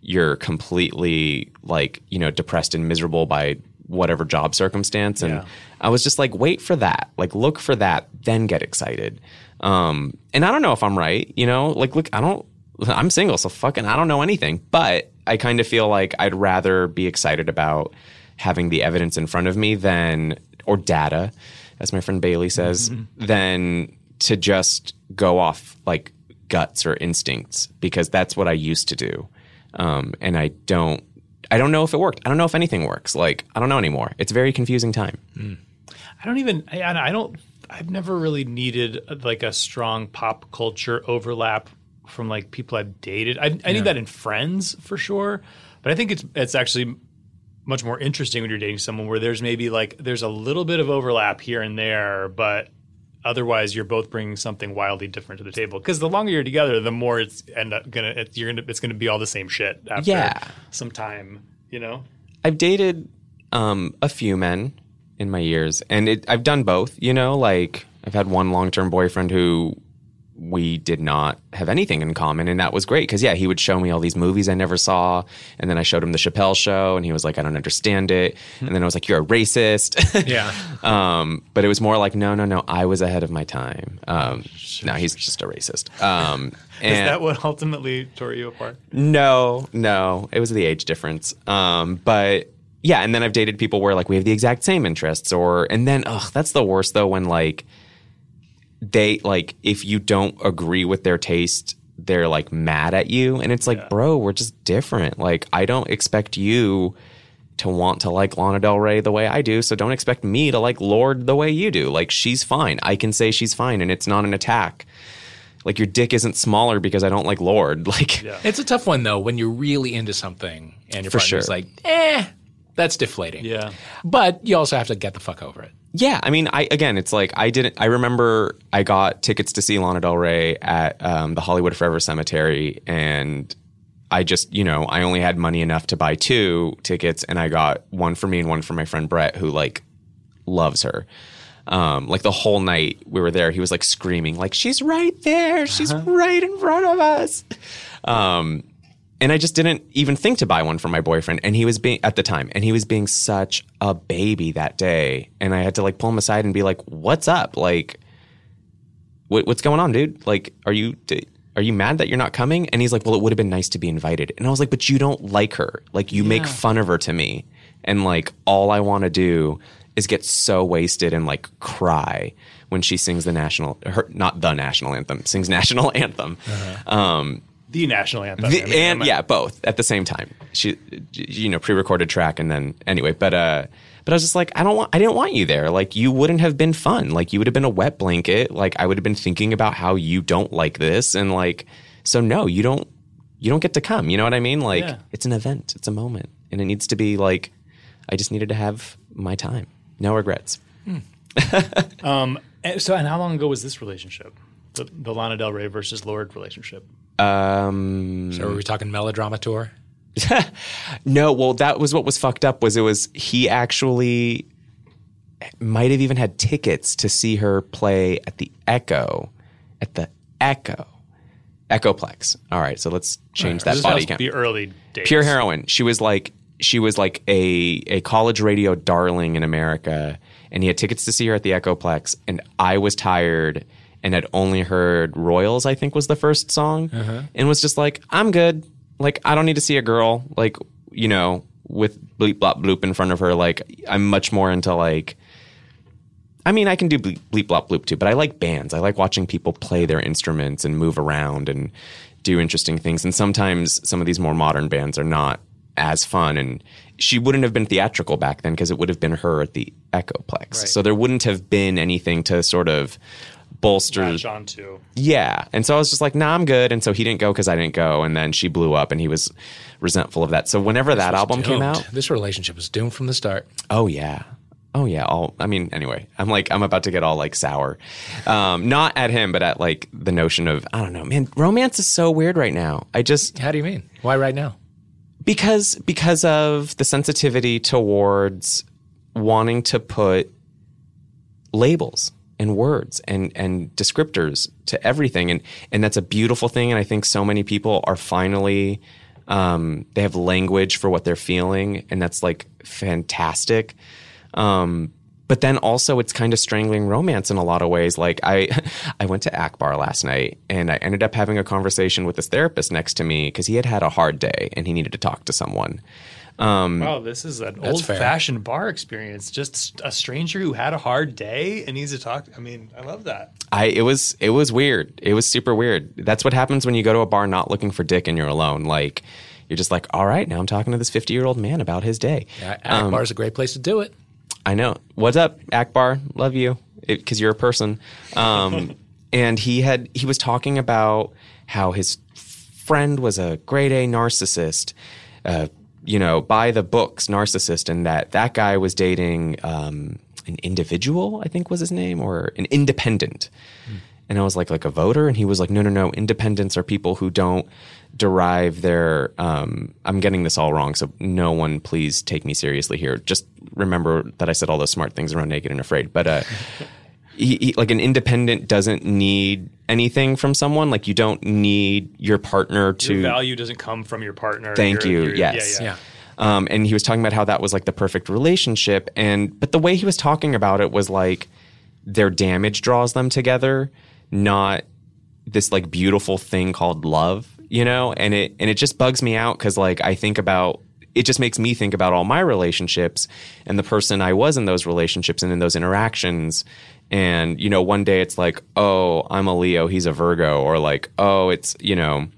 you're completely like, you know, depressed and miserable by whatever job circumstance. And Yeah. I was just like, wait for that. Like, look for that, then get excited. Um, and I don't know if I'm right, you know, like, look, I don't, I'm single, so fucking, I don't know anything, but I kind of feel like I'd rather be excited about having the evidence in front of me than, or data, as my friend Bailey says, than to just go off like guts or instincts because that's what I used to do. Um, and I don't, I don't know if it worked. I don't know if anything works. Like, I don't know anymore. It's a very confusing time. I don't even. I, I don't. I've never really needed uh, like a strong pop culture overlap from like people I've dated. I, I need that in friends for sure, but I think it's it's actually much more interesting when you're dating someone where there's maybe like there's a little bit of overlap here and there, but otherwise you're both bringing something wildly different to the table. Because the longer you're together, the more it's end up gonna it, you're gonna it's gonna be all the same shit after Yeah. some time. You know. I've dated um, a few men in my years, and it, I've done both. You know, like I've had one long term boyfriend who we did not have anything in common, and that was great because yeah, he would show me all these movies I never saw, and then I showed him the Chappelle Show, and he was like, "I don't understand it," and then I was like, "You're a racist." Yeah. um, but it was more like, "No, no, no, I was ahead of my time." Um, no, he's just a racist. Um, Is that what ultimately tore you apart? no, no, it was the age difference. Um, but yeah, and then I've dated people where like we have the exact same interests, or and then ugh, that's the worst though when like they like if you don't agree with their taste, they're like mad at you, and it's like, bro, we're just different. Like I don't expect you to want to like Lana Del Rey the way I do, so don't expect me to like Lorde the way you do. Like she's fine. I can say she's fine, and it's not an attack. Like your dick isn't smaller because I don't like Lorde. Like It's a tough one though when you're really into something and your For partner's sure. like, eh, That's deflating. Yeah. But you also have to get the fuck over it. Yeah, I mean, I again, it's like I didn't. I remember I got tickets to see Lana Del Rey at um, the Hollywood Forever Cemetery, and I just, you know, I only had money enough to buy two tickets, and I got one for me and one for my friend Brett, who like loves her. Um, like the whole night we were there, he was like screaming, like she's right there, she's right in front of us. Um, and I just didn't even think to buy one for my boyfriend. And he was being at the time, and he was being such a baby that day. And I had to like pull him aside and be like, "What's up? Like, what, what's going on, dude? Like, are you are you mad that you're not coming?" And he's like, "Well, it would have been nice to be invited." And I was like, "But you don't like her. Like, you make fun of her to me, and like all I want to do is get so wasted and like cry." When she sings the national, her, not the national anthem, sings national anthem. Um, The national anthem. the- I mean, and yeah, both at the same time. She, you know, pre-recorded track, and then anyway. But uh, but I was just like, I don't want, I didn't want you there. Like, you wouldn't have been fun. Like, you would have been a wet blanket. Like, I would have been thinking about how you don't like this, and like, so no, you don't, you don't get to come. You know what I mean? Like, Yeah. it's an event, it's a moment, and it needs to be like, I just needed to have my time. No regrets. Hmm. And um, eh, so, and how long ago was this relationship? The, the Lana Del Rey versus Lorde relationship. Um, So are we talking melodrama tour? No, well, that was what was fucked up. Was it was he actually might have even had tickets to see her play at the Echo, at the Echo, Echoplex. All right, so let's change that This body count. be early days. Pure Heroine. She was like she was like a a college radio darling in America, and he had tickets to see her at the Echoplex, and I was tired and had only heard Royals. I think was the first song, uh-huh. and was just like, I'm good. Like I don't need to see a girl. Like you know, with bleep blop bloop in front of her. Like I'm much more into like. I mean, I can do bleep, bleep blop bloop too, but I like bands. I like watching people play their instruments and move around and do interesting things. And sometimes some of these more modern bands are not as fun. And she wouldn't have been theatrical back then because it would have been her at the Echoplex. So there wouldn't have been anything to sort of bolster. Latch on to. Yeah. And so I was just like, nah, I'm good. And so he didn't go because I didn't go. And then she blew up and he was resentful of that. So whenever that album came out, This relationship was doomed from the start. Oh yeah. Oh yeah. All I mean, anyway, I'm like I'm about to get all like sour. Um, not at him, but at like the notion of I don't know, man, romance is so weird right now. I just How do you mean? Why right now? because because of the sensitivity towards wanting to put labels and words and and descriptors to everything. And and that's a beautiful thing. And I think so many people are finally um, they have language for what they're feeling and that's like fantastic. Um, but then also it's kind of strangling romance in a lot of ways. Like I I went to Akbar last night and I ended up having a conversation with this therapist next to me because he had had a hard day and he needed to talk to someone Wow, this is an old fair. fashioned bar experience. Just a stranger who had a hard day and needs to talk. I mean, I love that. I it was it was weird. It was super weird. That's what happens when you go to a bar not looking for dick and you're alone. Like you're just like, all right, now I'm talking to this 50 year old man about his day. Akbar's a great place to do it. I know. What's up, Akbar? Love you because you're a person. Um, and he had he was talking about how his friend was a grade A narcissist. Uh, you know, by the books narcissist, and that that guy was dating um, an individual. I think was his name, or an independent. And I was like, like a voter, and he was like, no, no, no. Independents are people who don't derive their. Um, I'm getting this all wrong, so no one please take me seriously here. Just remember that I said all those smart things around naked and afraid. But uh, he, he, like an independent doesn't need anything from someone. Like you don't need your partner to Your value doesn't come from your partner. Thank Your- you. your- yes. Yeah, yeah. Yeah. Um, and he was talking about how that was like the perfect relationship. And but the way he was talking about it was like their damage draws them together, not this like beautiful thing called love, you know? And it and it just bugs me out because like I think about it just makes me think about all my relationships and the person I was in those relationships and in those interactions. And, you know, one day it's like, oh, I'm a Leo, he's a Virgo, or like, oh, it's, you know,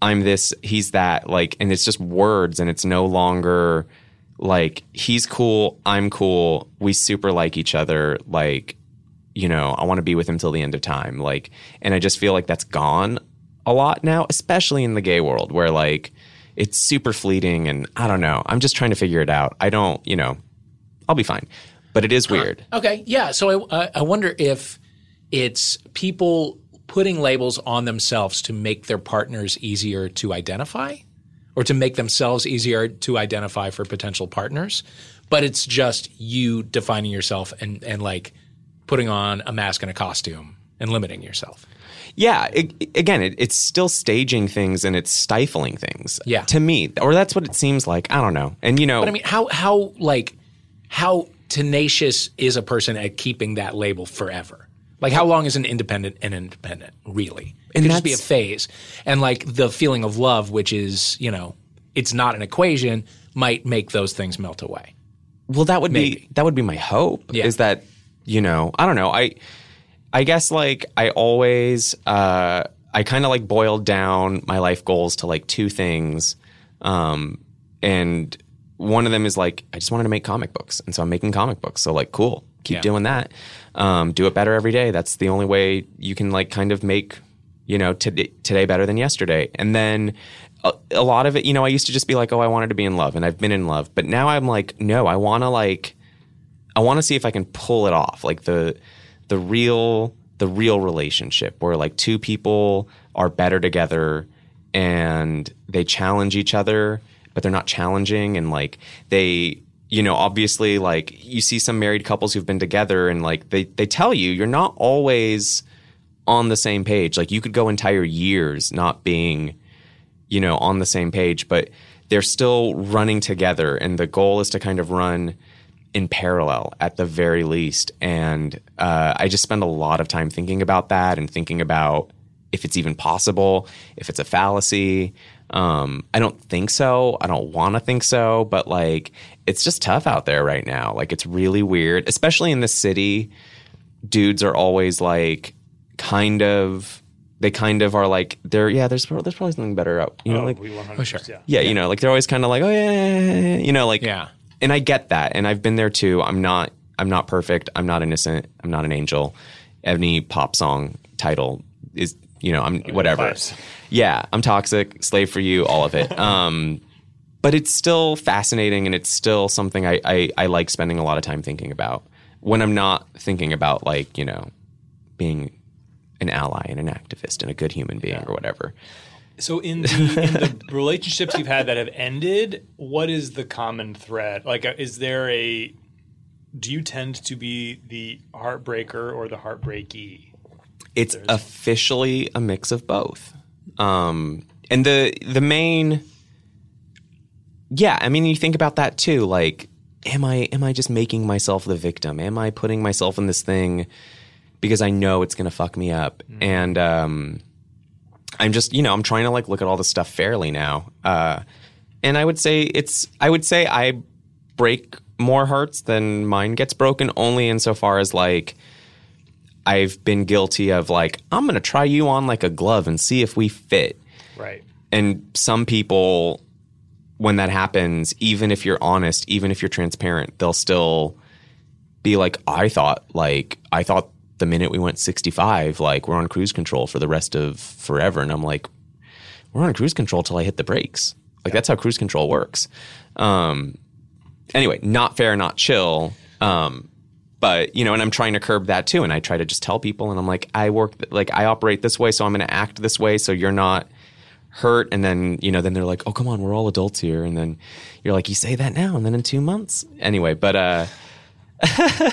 I'm this, he's that, like, and it's just words and it's no longer like he's cool, I'm cool, we super like each other, like, you know, I want to be with him till the end of time. Like, and I just feel like that's gone a lot now, especially in the gay world where like, it's super fleeting and I don't know. I'm just trying to figure it out. I don't, you know, I'll be fine. But it is uh, weird. Okay, yeah. So I, I wonder if it's people putting labels on themselves to make their partners easier to identify or to make themselves easier to identify for potential partners. But it's just you defining yourself and, and like putting on a mask and a costume and limiting yourself. Yeah, it, again, it, it's still staging things and it's stifling things. Yeah. to me, or that's what it seems like. I don't know. And you know, But I mean, how how like how tenacious is a person at keeping that label forever? Like, how long is an independent an independent really? It And could just be a phase, and like the feeling of love, which is you know, it's not an equation, might make those things melt away. Well, that would Maybe. be that would be my hope. Yeah. Is that you know I don't know I I guess like I always uh, I kind of like boiled down my life goals to like two things, um, and one of them is like I just wanted to make comic books, and so I'm making comic books. So like cool, keep Yeah. doing that. Um, do it better every day. That's the only way you can like kind of make you know today today better than yesterday, and then. A, a lot of it, you know, I used to just be like, "Oh, I wanted to be in love," and I've been in love. But now I'm like, "No, I want to like, I want to see if I can pull it off, like the the real the real relationship where like two people are better together and they challenge each other, but they're not challenging and like they you know obviously like you see some married couples who've been together and like they they tell you you're not always on the same page. Like you could go entire years not being you know, on the same page, but they're still running together. And the goal is to kind of run in parallel at the very least. And uh, I just spend a lot of time thinking about that and thinking about if it's even possible, if it's a fallacy. Um, I don't think so. I don't want to think so, but like it's just tough out there right now. Like it's really weird, especially in the city. Dudes are always like kind of they kind of are like they're yeah there's there's probably something better out you know Oh, like we 100%, sure. yeah. yeah, you know, like they're always kind of like, oh yeah, yeah, yeah, yeah, you know, like Yeah. And I get that, and I've been there too. I'm not, I'm not perfect. I'm not innocent. I'm not an angel. Any pop song title is, you know, I'm whatever. vibes. Yeah, I'm toxic, slave for you, all of it. Um, but it's still fascinating, and it's still something I, I I like spending a lot of time thinking about when I'm not thinking about like you know being an ally and an activist and a good human being or whatever. So in the, in the relationships you've had that have ended, what is the common thread? Like, uh, is there a? Do you tend to be the heartbreaker or the heartbreaky? It's officially a mix of both. Um, and the the main, yeah, I mean, you think about that too. Like, am I am I just making myself the victim? Am I putting myself in this thing because I know it's going to fuck me up? And um, I'm just, you know, I'm trying to like look at all this stuff fairly now. Uh, and I would say it's, I would say I break more hearts than mine gets broken, only insofar as like. I've been guilty of like, I'm going to try you on like a glove and see if we fit. Right. And some people, when that happens, even if you're honest, even if you're transparent, they'll still be like, I thought, like, I thought the minute we went 65, like, we're on cruise control for the rest of forever. And I'm like, we're on cruise control till I hit the brakes. Like, that's how cruise control works. Um, anyway, not fair, not chill. Um, but you know, and I'm trying to curb that too. And I try to just tell people, and I'm like, I work, like, I operate this way, so I'm going to act this way, so you're not hurt. And then you know, then they're like, oh, come on, we're all adults here. And then you're like, you say that now, and then in two months, anyway. But uh,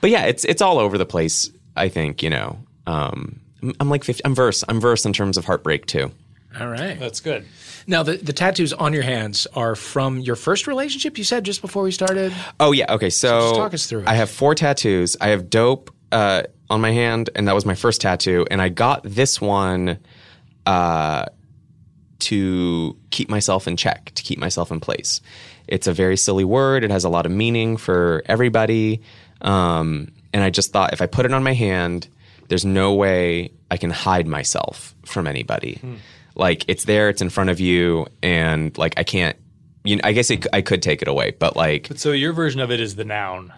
but yeah, it's it's all over the place. I think you know. Um, I'm, I'm like 50, I'm verse. I'm verse in terms of heartbreak too. All right. That's good. Now the the tattoos on your hands are from your first relationship. You said just before we started. Oh yeah, okay. So, just talk us through it. I have four tattoos. I have dope uh, on my hand, and that was my first tattoo. And I got this one uh, to keep myself in check, to keep myself in place. It's a very silly word. It has a lot of meaning for everybody. Um, and I just thought if I put it on my hand, there's no way I can hide myself from anybody. Like it's there, it's in front of you, and like I can't. You know, I guess it, I could take it away, but like But So your version of it is the noun.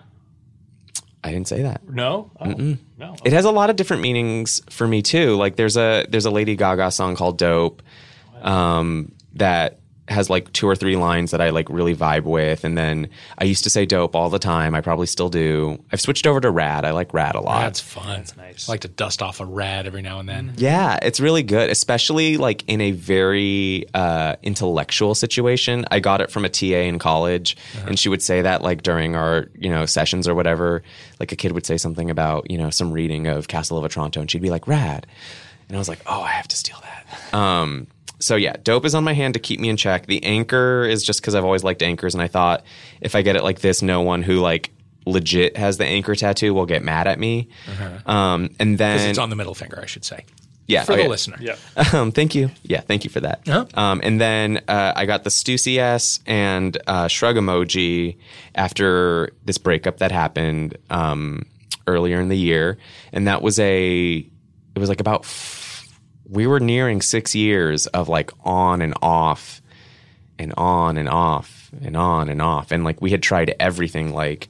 I didn't say that. No. Oh, no. It has a lot of different meanings for me too. Like there's a there's a Lady Gaga song called "Dope" um, that has like two or three lines that I like really vibe with. And then I used to say dope all the time. I probably still do. I've switched over to rad. I like rad a lot. That's fun. That's nice. I like to dust off a rad every now and then. Yeah, it's really good, especially like in a very uh, intellectual situation. I got it from a TA in college, and she would say that like during our you know sessions or whatever. Like a kid would say something about you know some reading of Castle of Otranto, and she'd be like "rad," and I was like, "Oh, I have to steal that." Um, so yeah, dope is on my hand to keep me in check. The anchor is just because I've always liked anchors, and I thought if I get it like this, no one who like legit has the anchor tattoo will get mad at me. Um, and then it's on the middle finger, I should say. yeah, For okay. the listener. Yeah. Um, thank you. Yeah, thank you for that. Uh-huh. Um, and then uh, I got the Stussy S and uh, shrug emoji after this breakup that happened um, earlier in the year, and that was a. It was like about. F- we were nearing six years of like on and off, and on and off and on and off, and like we had tried everything like.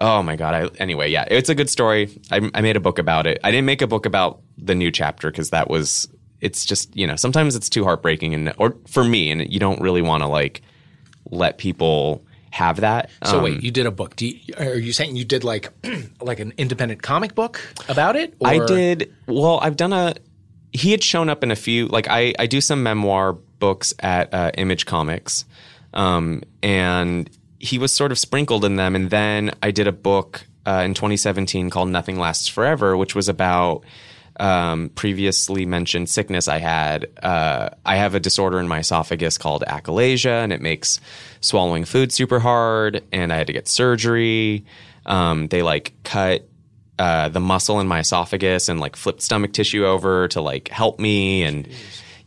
Oh my god! I, anyway, yeah, it's a good story. I, I made a book about it. I didn't make a book about the new chapter because that was. It's just you know sometimes it's too heartbreaking and or for me and you don't really want to like let people have that. So Um, wait, you did a book. Do you, are you saying you did like like an independent comic book about it? I did. Well, I've done a. He had shown up in a few. Like I, I do some memoir books at uh, Image Comics, um, and he was sort of sprinkled in them. And then I did a book uh, in 2017 called Nothing Lasts Forever, which was about um, previously mentioned sickness I had. Uh, I have a disorder in my esophagus called achalasia, and it makes swallowing food super hard. And I had to get surgery. Um, they like cut uh, the muscle in my esophagus and like flipped stomach tissue over to like help me. And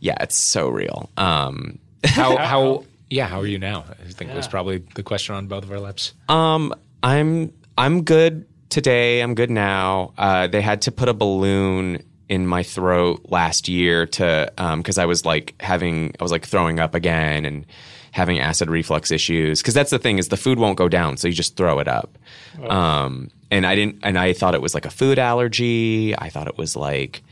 yeah, it's so real. Um, how how yeah how are you now? I think was probably the question on both of our lips. Um, I'm I'm good today. I'm good now. Uh, they had to put a balloon in my throat last year to um, because I was like having I was like throwing up again and having acid reflux issues because that's the thing is the food won't go down so you just throw it up. Um, and I didn't and I thought it was like a food allergy. I thought it was like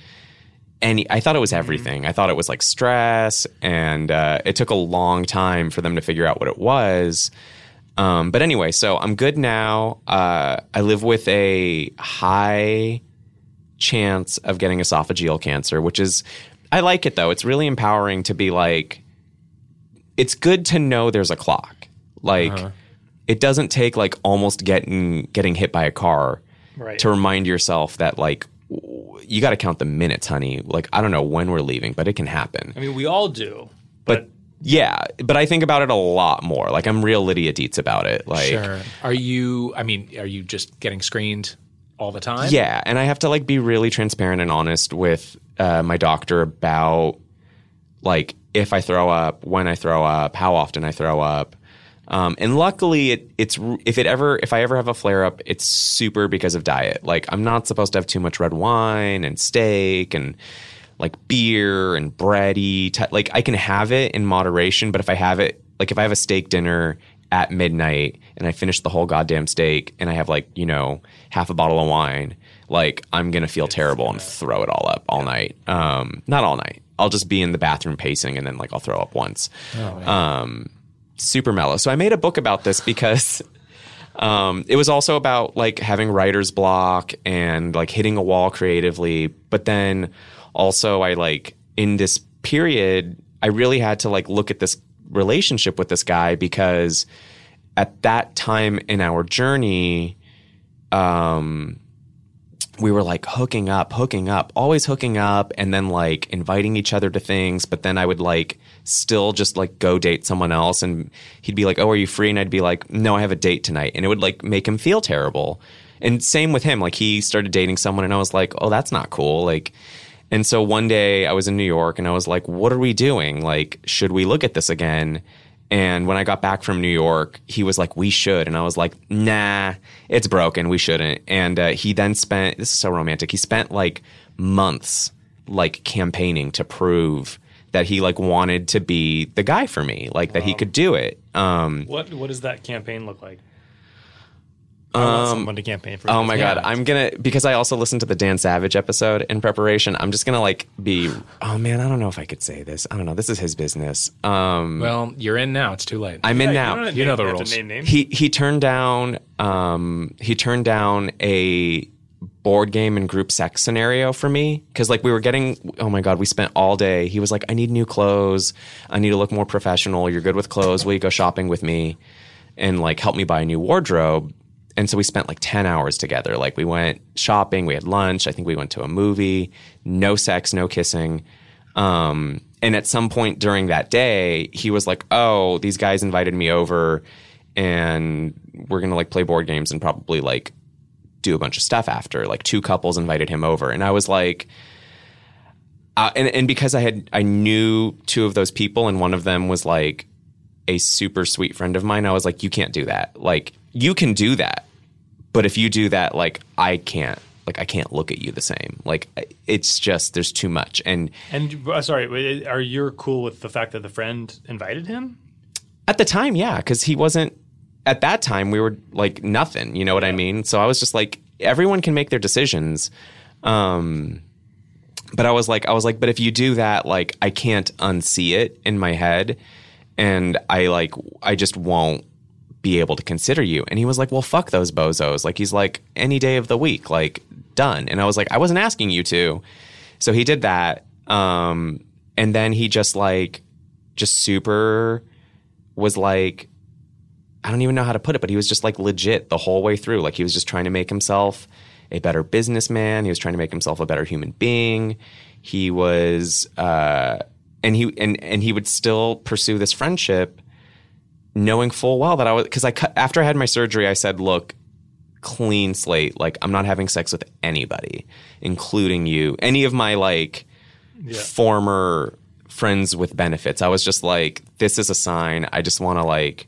any I thought it was everything. I thought it was like stress and uh, it took a long time for them to figure out what it was. Um, but anyway, so I'm good now. Uh, I live with a high chance of getting esophageal cancer, which is, I like it though. It's really empowering to be like, it's good to know there's a clock. Like, it doesn't take like almost getting getting hit by a car Right. to remind yourself that like you got to count the minutes, honey. Like, I don't know when we're leaving, but it can happen. I mean, we all do. But yeah, but I think about it a lot more. Like, I'm real Lydia Deetz about it. Like, Sure. Are you? I mean, are you just getting screened all the time? Yeah, and I have to like be really transparent and honest with uh, my doctor about like if I throw up, when I throw up, how often I throw up. Um, and luckily, it, it's if it ever if I ever have a flare up, it's super because of diet. Like I'm not supposed to have too much red wine and steak and like beer and bready. T- like I can have it in moderation, but if I have it, like if I have a steak dinner at midnight and I finish the whole goddamn steak and I have like you know half a bottle of wine, like I'm gonna feel terrible and throw it all up all night. Um, not all night. I'll just be in the bathroom pacing and then like I'll throw up once. um, super mellow. So I made a book about this because um, it was also about like having writer's block and like hitting a wall creatively. But then also, I like in this period, I really had to like look at this relationship with this guy because at that time in our journey, um, we were like hooking up, hooking up, always hooking up, and then like inviting each other to things. But then I would like still just like go date someone else, and he'd be like, "Oh, are you free?" And I'd be like, "No, I have a date tonight," and it would like make him feel terrible. And same with him, like he started dating someone, and I was like, "Oh, that's not cool." Like, and so one day I was in New York, and I was like, "What are we doing? Like, should we look at this again?" And when I got back from New York, he was like, "We should," and I was like, "Nah, it's broken. We shouldn't." And uh, he then spent this is so romantic. He spent like months like campaigning to prove that he like wanted to be the guy for me, like that he could do it. Um, What what does that campaign look like? I want someone to campaign for. Oh my Yeah. god, I'm gonna because I also listened to the Dan Savage episode in preparation. I'm just gonna like be. Oh man, I don't know if I could say this. I don't know. This is his business. Um, Well, you're in now. It's too late. I'm in now. don't You know the have rules. Name names. he he turned down um he turned down a board game and group sex scenario for me because like we were getting oh my god we spent all day he was like i need new clothes i need to look more professional you're good with clothes will you go shopping with me and like help me buy a new wardrobe and so we spent like 10 hours together like we went shopping we had lunch i think we went to a movie no sex no kissing um, and at some point during that day, he was like, "Oh, these guys invited me over, and we're gonna like play board games and probably like do a bunch of stuff after." Like two couples invited him over, and I was like, uh, and and because I had I knew two of those people, and one of them was like a super sweet friend of mine. I was like, "You can't do that. Like, you can do that, but if you do that, like, I can't." Like I can't look at you the same. Like it's just there's too much, and And uh, sorry, are you cool with the fact that the friend invited him? At the time, yeah, because he wasn't. At that time, we were like nothing. You know what I mean? So I was just like, everyone can make their decisions. Um, but I was like, I was like, but if you do that, like, I can't unsee it in my head, and I like, I just won't be able to consider you. And he was like, well, fuck those bozos. Like, he's like, any day of the week, like, done. And I was like, I wasn't asking you to. So he did that. Um, and then he just like, just super was like I don't even know how to put it, but he was just like legit the whole way through. Like he was just trying to make himself a better businessman. He was trying to make himself a better human being. He was, uh, and he and and he would still pursue this friendship, knowing full well that I was because I cut after I had my surgery. I said, "Look, clean slate. Like I'm not having sex with anybody, including you. Any of my like former friends with benefits. I was just like, this is a sign. I just want to like,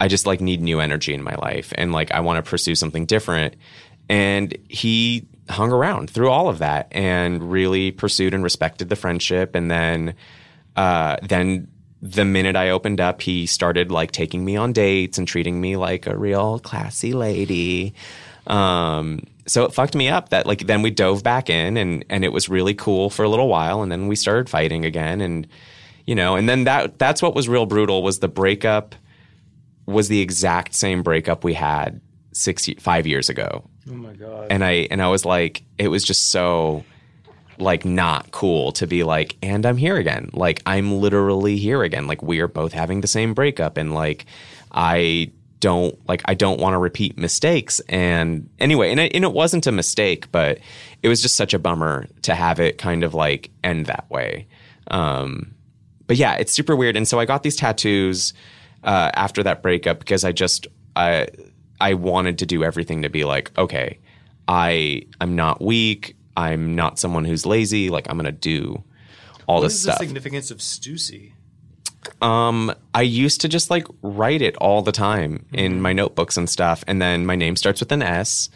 I just like need new energy in my life, and like I want to pursue something different. And he hung around through all of that and really pursued and respected the friendship. And then, uh, then the minute I opened up, he started like taking me on dates and treating me like a real classy lady. Um, so it fucked me up that like then we dove back in and and it was really cool for a little while and then we started fighting again and you know and then that that's what was real brutal was the breakup was the exact same breakup we had six five years ago Oh my god! and I and I was like, it was just so like not cool to be like, and I'm here again. Like I'm literally here again. Like we are both having the same breakup, and like I don't like I don't want to repeat mistakes. And anyway, and it, and it wasn't a mistake, but it was just such a bummer to have it kind of like end that way. Um, but yeah, it's super weird. And so I got these tattoos uh, after that breakup because I just I I wanted to do everything to be like, okay, I I'm not weak. I'm not someone who's lazy. Like I'm gonna do all What this is the stuff. significance of Stussy? Um, I used to just like write it all the time in my notebooks and stuff, and then my name starts with an S.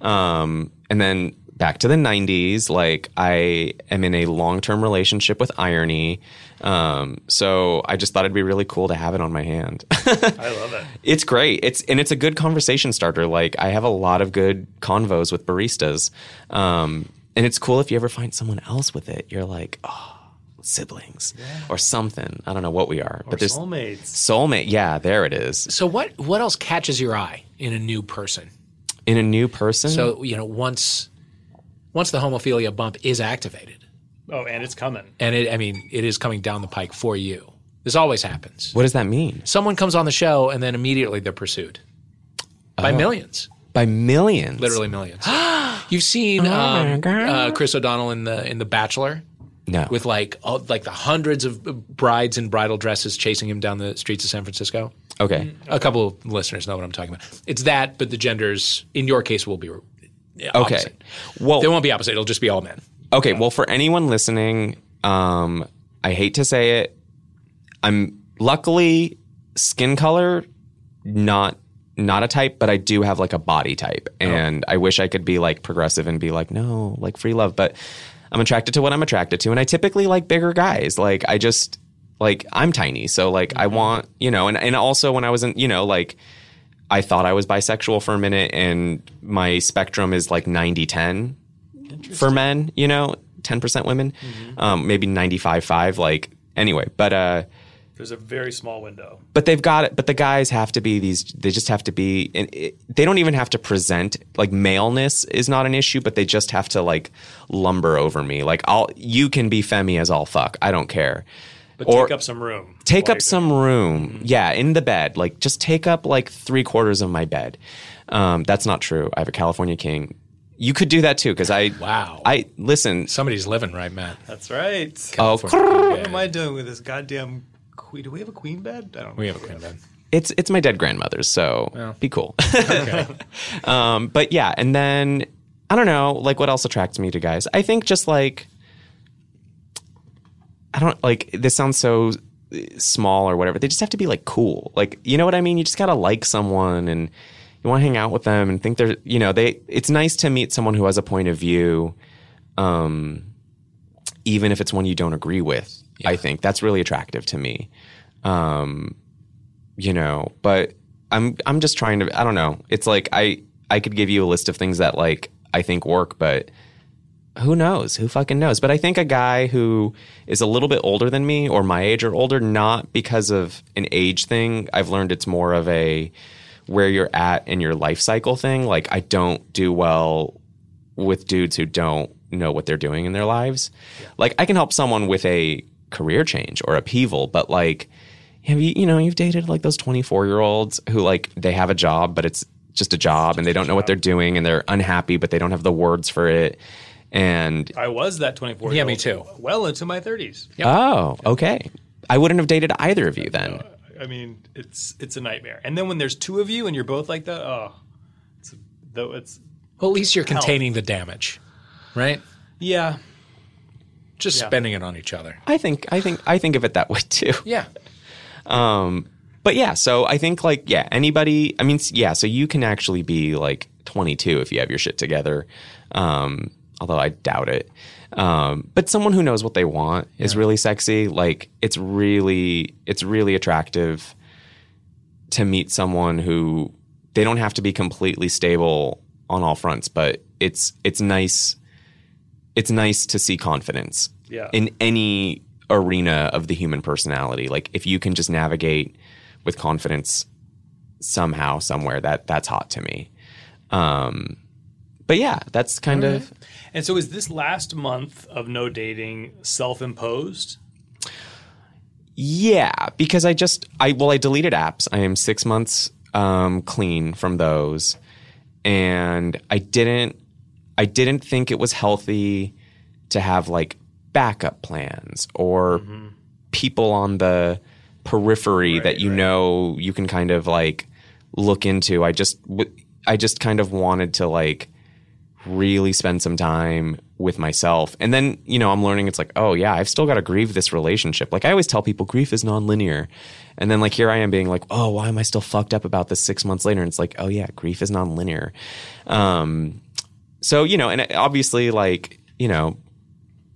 Um, and then back to the '90s, like I am in a long-term relationship with irony. Um, so I just thought it'd be really cool to have it on my hand. I love it. It's great. It's and it's a good conversation starter. Like I have a lot of good convos with baristas, um, and it's cool if you ever find someone else with it. You're like, oh, siblings or something. I don't know what we are, but there's Soulmates. soulmate. Yeah, there it is. So what what else catches your eye in a new person? In a new person. So you know once once the homophilia bump is activated, Oh, and it's coming. and it I mean it is coming down the pike for you. This always happens. what does that mean? Someone comes on the show and then immediately they're pursued by millions, By millions. literally millions. You've seen um, uh, Chris O'Donnell in the in the Bachelor. No. with like all, like the hundreds of brides in bridal dresses chasing him down the streets of San Francisco. okay. A couple of listeners know what I'm talking about. It's that, but the genders in your case will be Okay. opposite. Well, They won't be opposite. It'll just be all men. Okay, well, for anyone listening, um, I hate to say it, I'm luckily skin color not not a type, but I do have like a body type, and I wish I could be like progressive and be like, no, like free love, but I'm attracted to what I'm attracted to, and I typically like bigger guys. Like I just like I'm tiny, so like I want you know, and and also when I was in, you know, like I thought I was bisexual for a minute, and my spectrum is like 90 10 for men, you know, 10% women, um, maybe 95 5. Like, anyway, but, uh, There's a very small window. but they've got it. But the guys have to be these. They just have to be. And it, they don't even have to present like maleness is not an issue, but they just have to like lumber over me. Like I'll. You can be femi as all fuck. I don't care. But Or- take up some room. Take while up you're some room. Yeah, in the bed. Like just take up like three quarters of my bed. Um, that's not true. I have a California king. You could do that too, because I. Wow. I listen. Somebody's living right, Matt. That's right. Oh, What am I doing with this goddamn queen? Do we have a queen bed? I don't. Know. We have a queen bed. it's it's my dead grandmother's, so be cool. Okay. Um, but yeah, and then I don't know, like what else attracts me to guys? I think just like I don't like this sounds so uh, small or whatever. They just have to be like cool. Like you know what I mean? You just gotta like someone and you want to hang out with them and think they're you know they. It's nice to meet someone who has a point of view, um, even if it's one you don't agree with. I think that's really attractive to me. Um, you know, but I'm I'm just trying to I don't know. It's like I I could give you a list of things that like I think work, but who knows? Who fucking knows? But I think a guy who is a little bit older than me or my age or older, not because of an age thing. I've learned it's more of a where you're at in your life cycle thing. Like I don't do well with dudes who don't know what they're doing in their lives. Like I can help someone with a career change or upheaval, but like have you you know you've dated like those 24 year olds who like they have a job but it's just a job and they don't know what they're doing and they're unhappy but they don't have the words for it and I was that 24. Yeah, me too. Well into my 30s. oh okay i wouldn't have dated either of you then I mean, it's it's a nightmare. And then when there's two of you and you're both like that, oh, it's though it's Well, at least you're containing the damage, right? yeah. Just Yeah. spending it on each other. i think i think i think of it that way too Yeah. Um, but yeah so i think like yeah anybody i mean yeah so you can actually be like 22 if you have your shit together um although i doubt it um but someone who knows what they want is really sexy like it's really it's really attractive to meet someone who they don't have to be completely stable on all fronts but it's it's nice it's nice to see confidence Yeah. in any arena of the human personality. Like if you can just navigate with confidence somehow, somewhere, that that's hot to me. Um, but yeah, that's kind of And so is this last month of no dating self-imposed? yeah, because I just I well I deleted apps. I am six months um, clean from those, and I didn't I didn't think it was healthy to have like backup plans or people on the periphery that you know you can kind of like look into. I just I just kind of wanted to like really spend some time with myself. And then, you know, I'm learning it's like, oh yeah, I've still got to grieve this relationship. Like I always tell people grief is nonlinear. And then like here I am being like, oh, why am I still fucked up about this six months later? And it's like, oh yeah, grief is nonlinear. Um, so, you know, and obviously like, you know,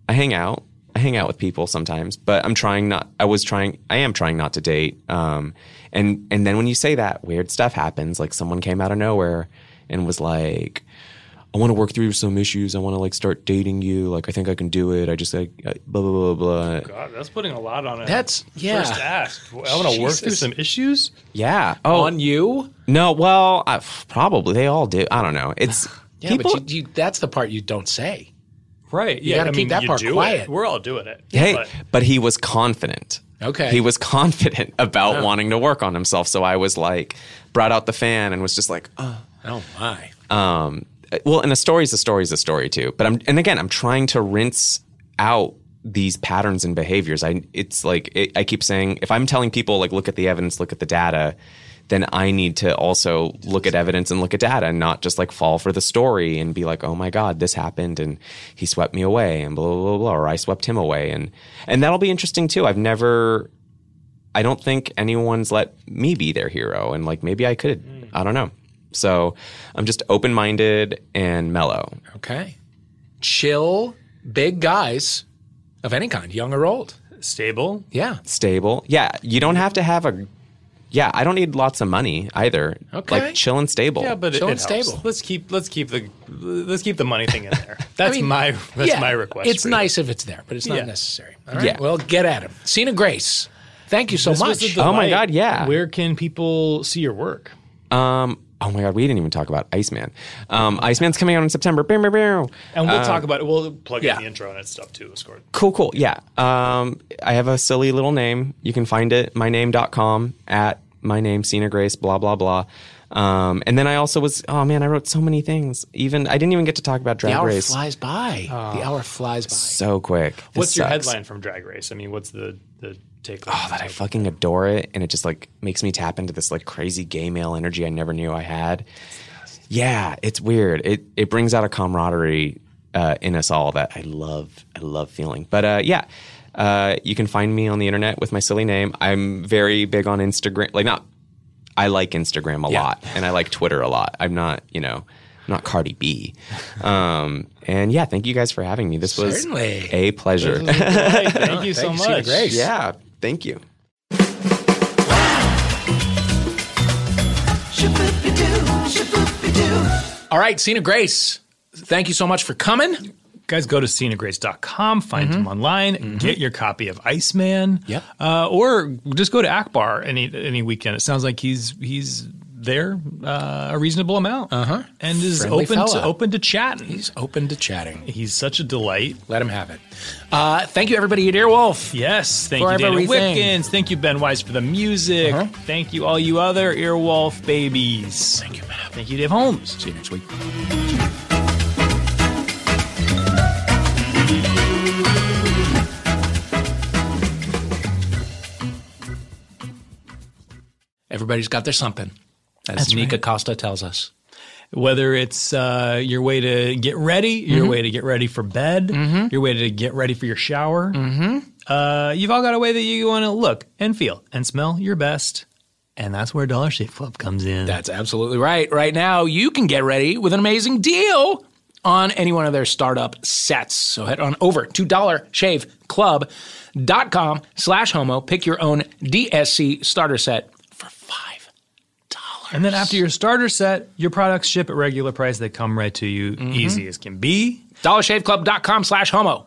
I hang out. I hang out with people sometimes, but I'm trying not. I was trying. I am trying not to date. Um, and and then when you say that, weird stuff happens. Like someone came out of nowhere and was like, "I want to work through some issues. I want to like start dating you. Like I think I can do it. I just like blah blah blah blah." God, that's putting a lot on it. That's- yeah. First ask. I want to work through some issues. Yeah. Oh On you? no. Well, I, probably they all do. I don't know. It's Yeah, people. but you, you, that's the part you don't say. Right. Yeah. gotta I keep mean, that part quiet. It. We're all doing it. Hey, But but he was confident. Okay. He was confident about wanting to work on himself. So I was like, brought out the fan and was just like, oh. Oh my. Um, well, and a story is a story is a story too. But I'm, and again, I'm trying to rinse out these patterns and behaviors. I, it's like it, I keep saying, if I'm telling people like, look at the evidence, look at the data, then I need to also look at evidence and look at data, and not just like fall for the story and be like, oh my god, this happened and he swept me away and blah blah blah, blah or I swept him away, and and that'll be interesting too. I've never I don't think anyone's let me be their hero. And like maybe I could. Mm. I don't know. So I'm just open minded and mellow. Okay. Chill, big guys of any kind, young or old. stable. Yeah. Stable. Yeah. You don't have to have a yeah, I don't need lots of money either. Okay. Like chill and stable. Yeah, but it, So it it's helps. stable. Let's keep let's keep the let's keep the money thing in there. That's I mean, my that's yeah, my request. It's for you. nice if it's there, but it's not Yeah. necessary. All right. Yeah. Well, get at him. Sina Grace, thank you so This was much. a Oh my. God, yeah. Where can people see your work? Um, oh my God, we didn't even talk about Iceman. Um, Iceman's coming out in September. Bow, bow, bow. And we'll talk about it. We'll plug yeah. in the intro and that stuff too. Scored. Cool, cool. Yeah. Um, I have a silly little name. You can find it myname.com at my name, Sina Grace, blah, blah, blah. Um, and then I also was, oh man, I wrote so many things. Even, I didn't even get to talk about Drag Race. the hour Race flies by. the hour flies by. so quick. This What's your sucks. headline from Drag Race? I mean, what's the the take? Oh, that I fucking adore it. And it just like makes me tap into this like crazy gay male energy I never knew I had. Yeah, it's weird. It, it brings out a camaraderie uh, in us all that I love. I love feeling. But uh, yeah, uh, you can find me on the internet with my silly name. I'm very big on Instagram. Like not, I like Instagram a Yeah. lot, and I like Twitter a lot. I'm not, you know, not Cardi B. Um, and yeah, thank you guys for having me. This was Certainly. a pleasure. Right, thank you so Thank you, Sina much. Grace. yeah, thank you. All right, Sina Grace, thank you so much for coming. Guys, go to sinagrace.com, find him online, get your copy of Iceman. Yep. Uh, or just go to Akbar any any weekend. It sounds like he's he's there uh, a reasonable amount. Uh-huh. And is Friendly open fella. to open to chatting. He's open to chatting. He's such a delight. Let him have it. Uh, thank you, everybody at Earwolf. Yes, thank For you, Dana everything. Whipkins. Thank you, Ben Wise, for the music. Uh-huh. Thank you, all you other Earwolf babies. Thank you, Matt. Thank you, Dave Holmes. See you next week. Everybody's got their something, as That's Nikka right. Costa tells us. Whether it's uh, your way to get ready, your Mm-hmm. way to get ready for bed, your way to get ready for your shower, Mm-hmm. uh, you've all got a way that you want to look and feel and smell your best. And that's where Dollar Shave Club comes in. That's absolutely right. Right now, you can get ready with an amazing deal on any one of their startup sets. So head on over to dollarshaveclub.com slash homo. Pick your own DSC starter set for five. And then after your starter set, your products ship at regular price. They come right to you, Mm-hmm. easy as can be. Dollarshaveclub.com slash homo.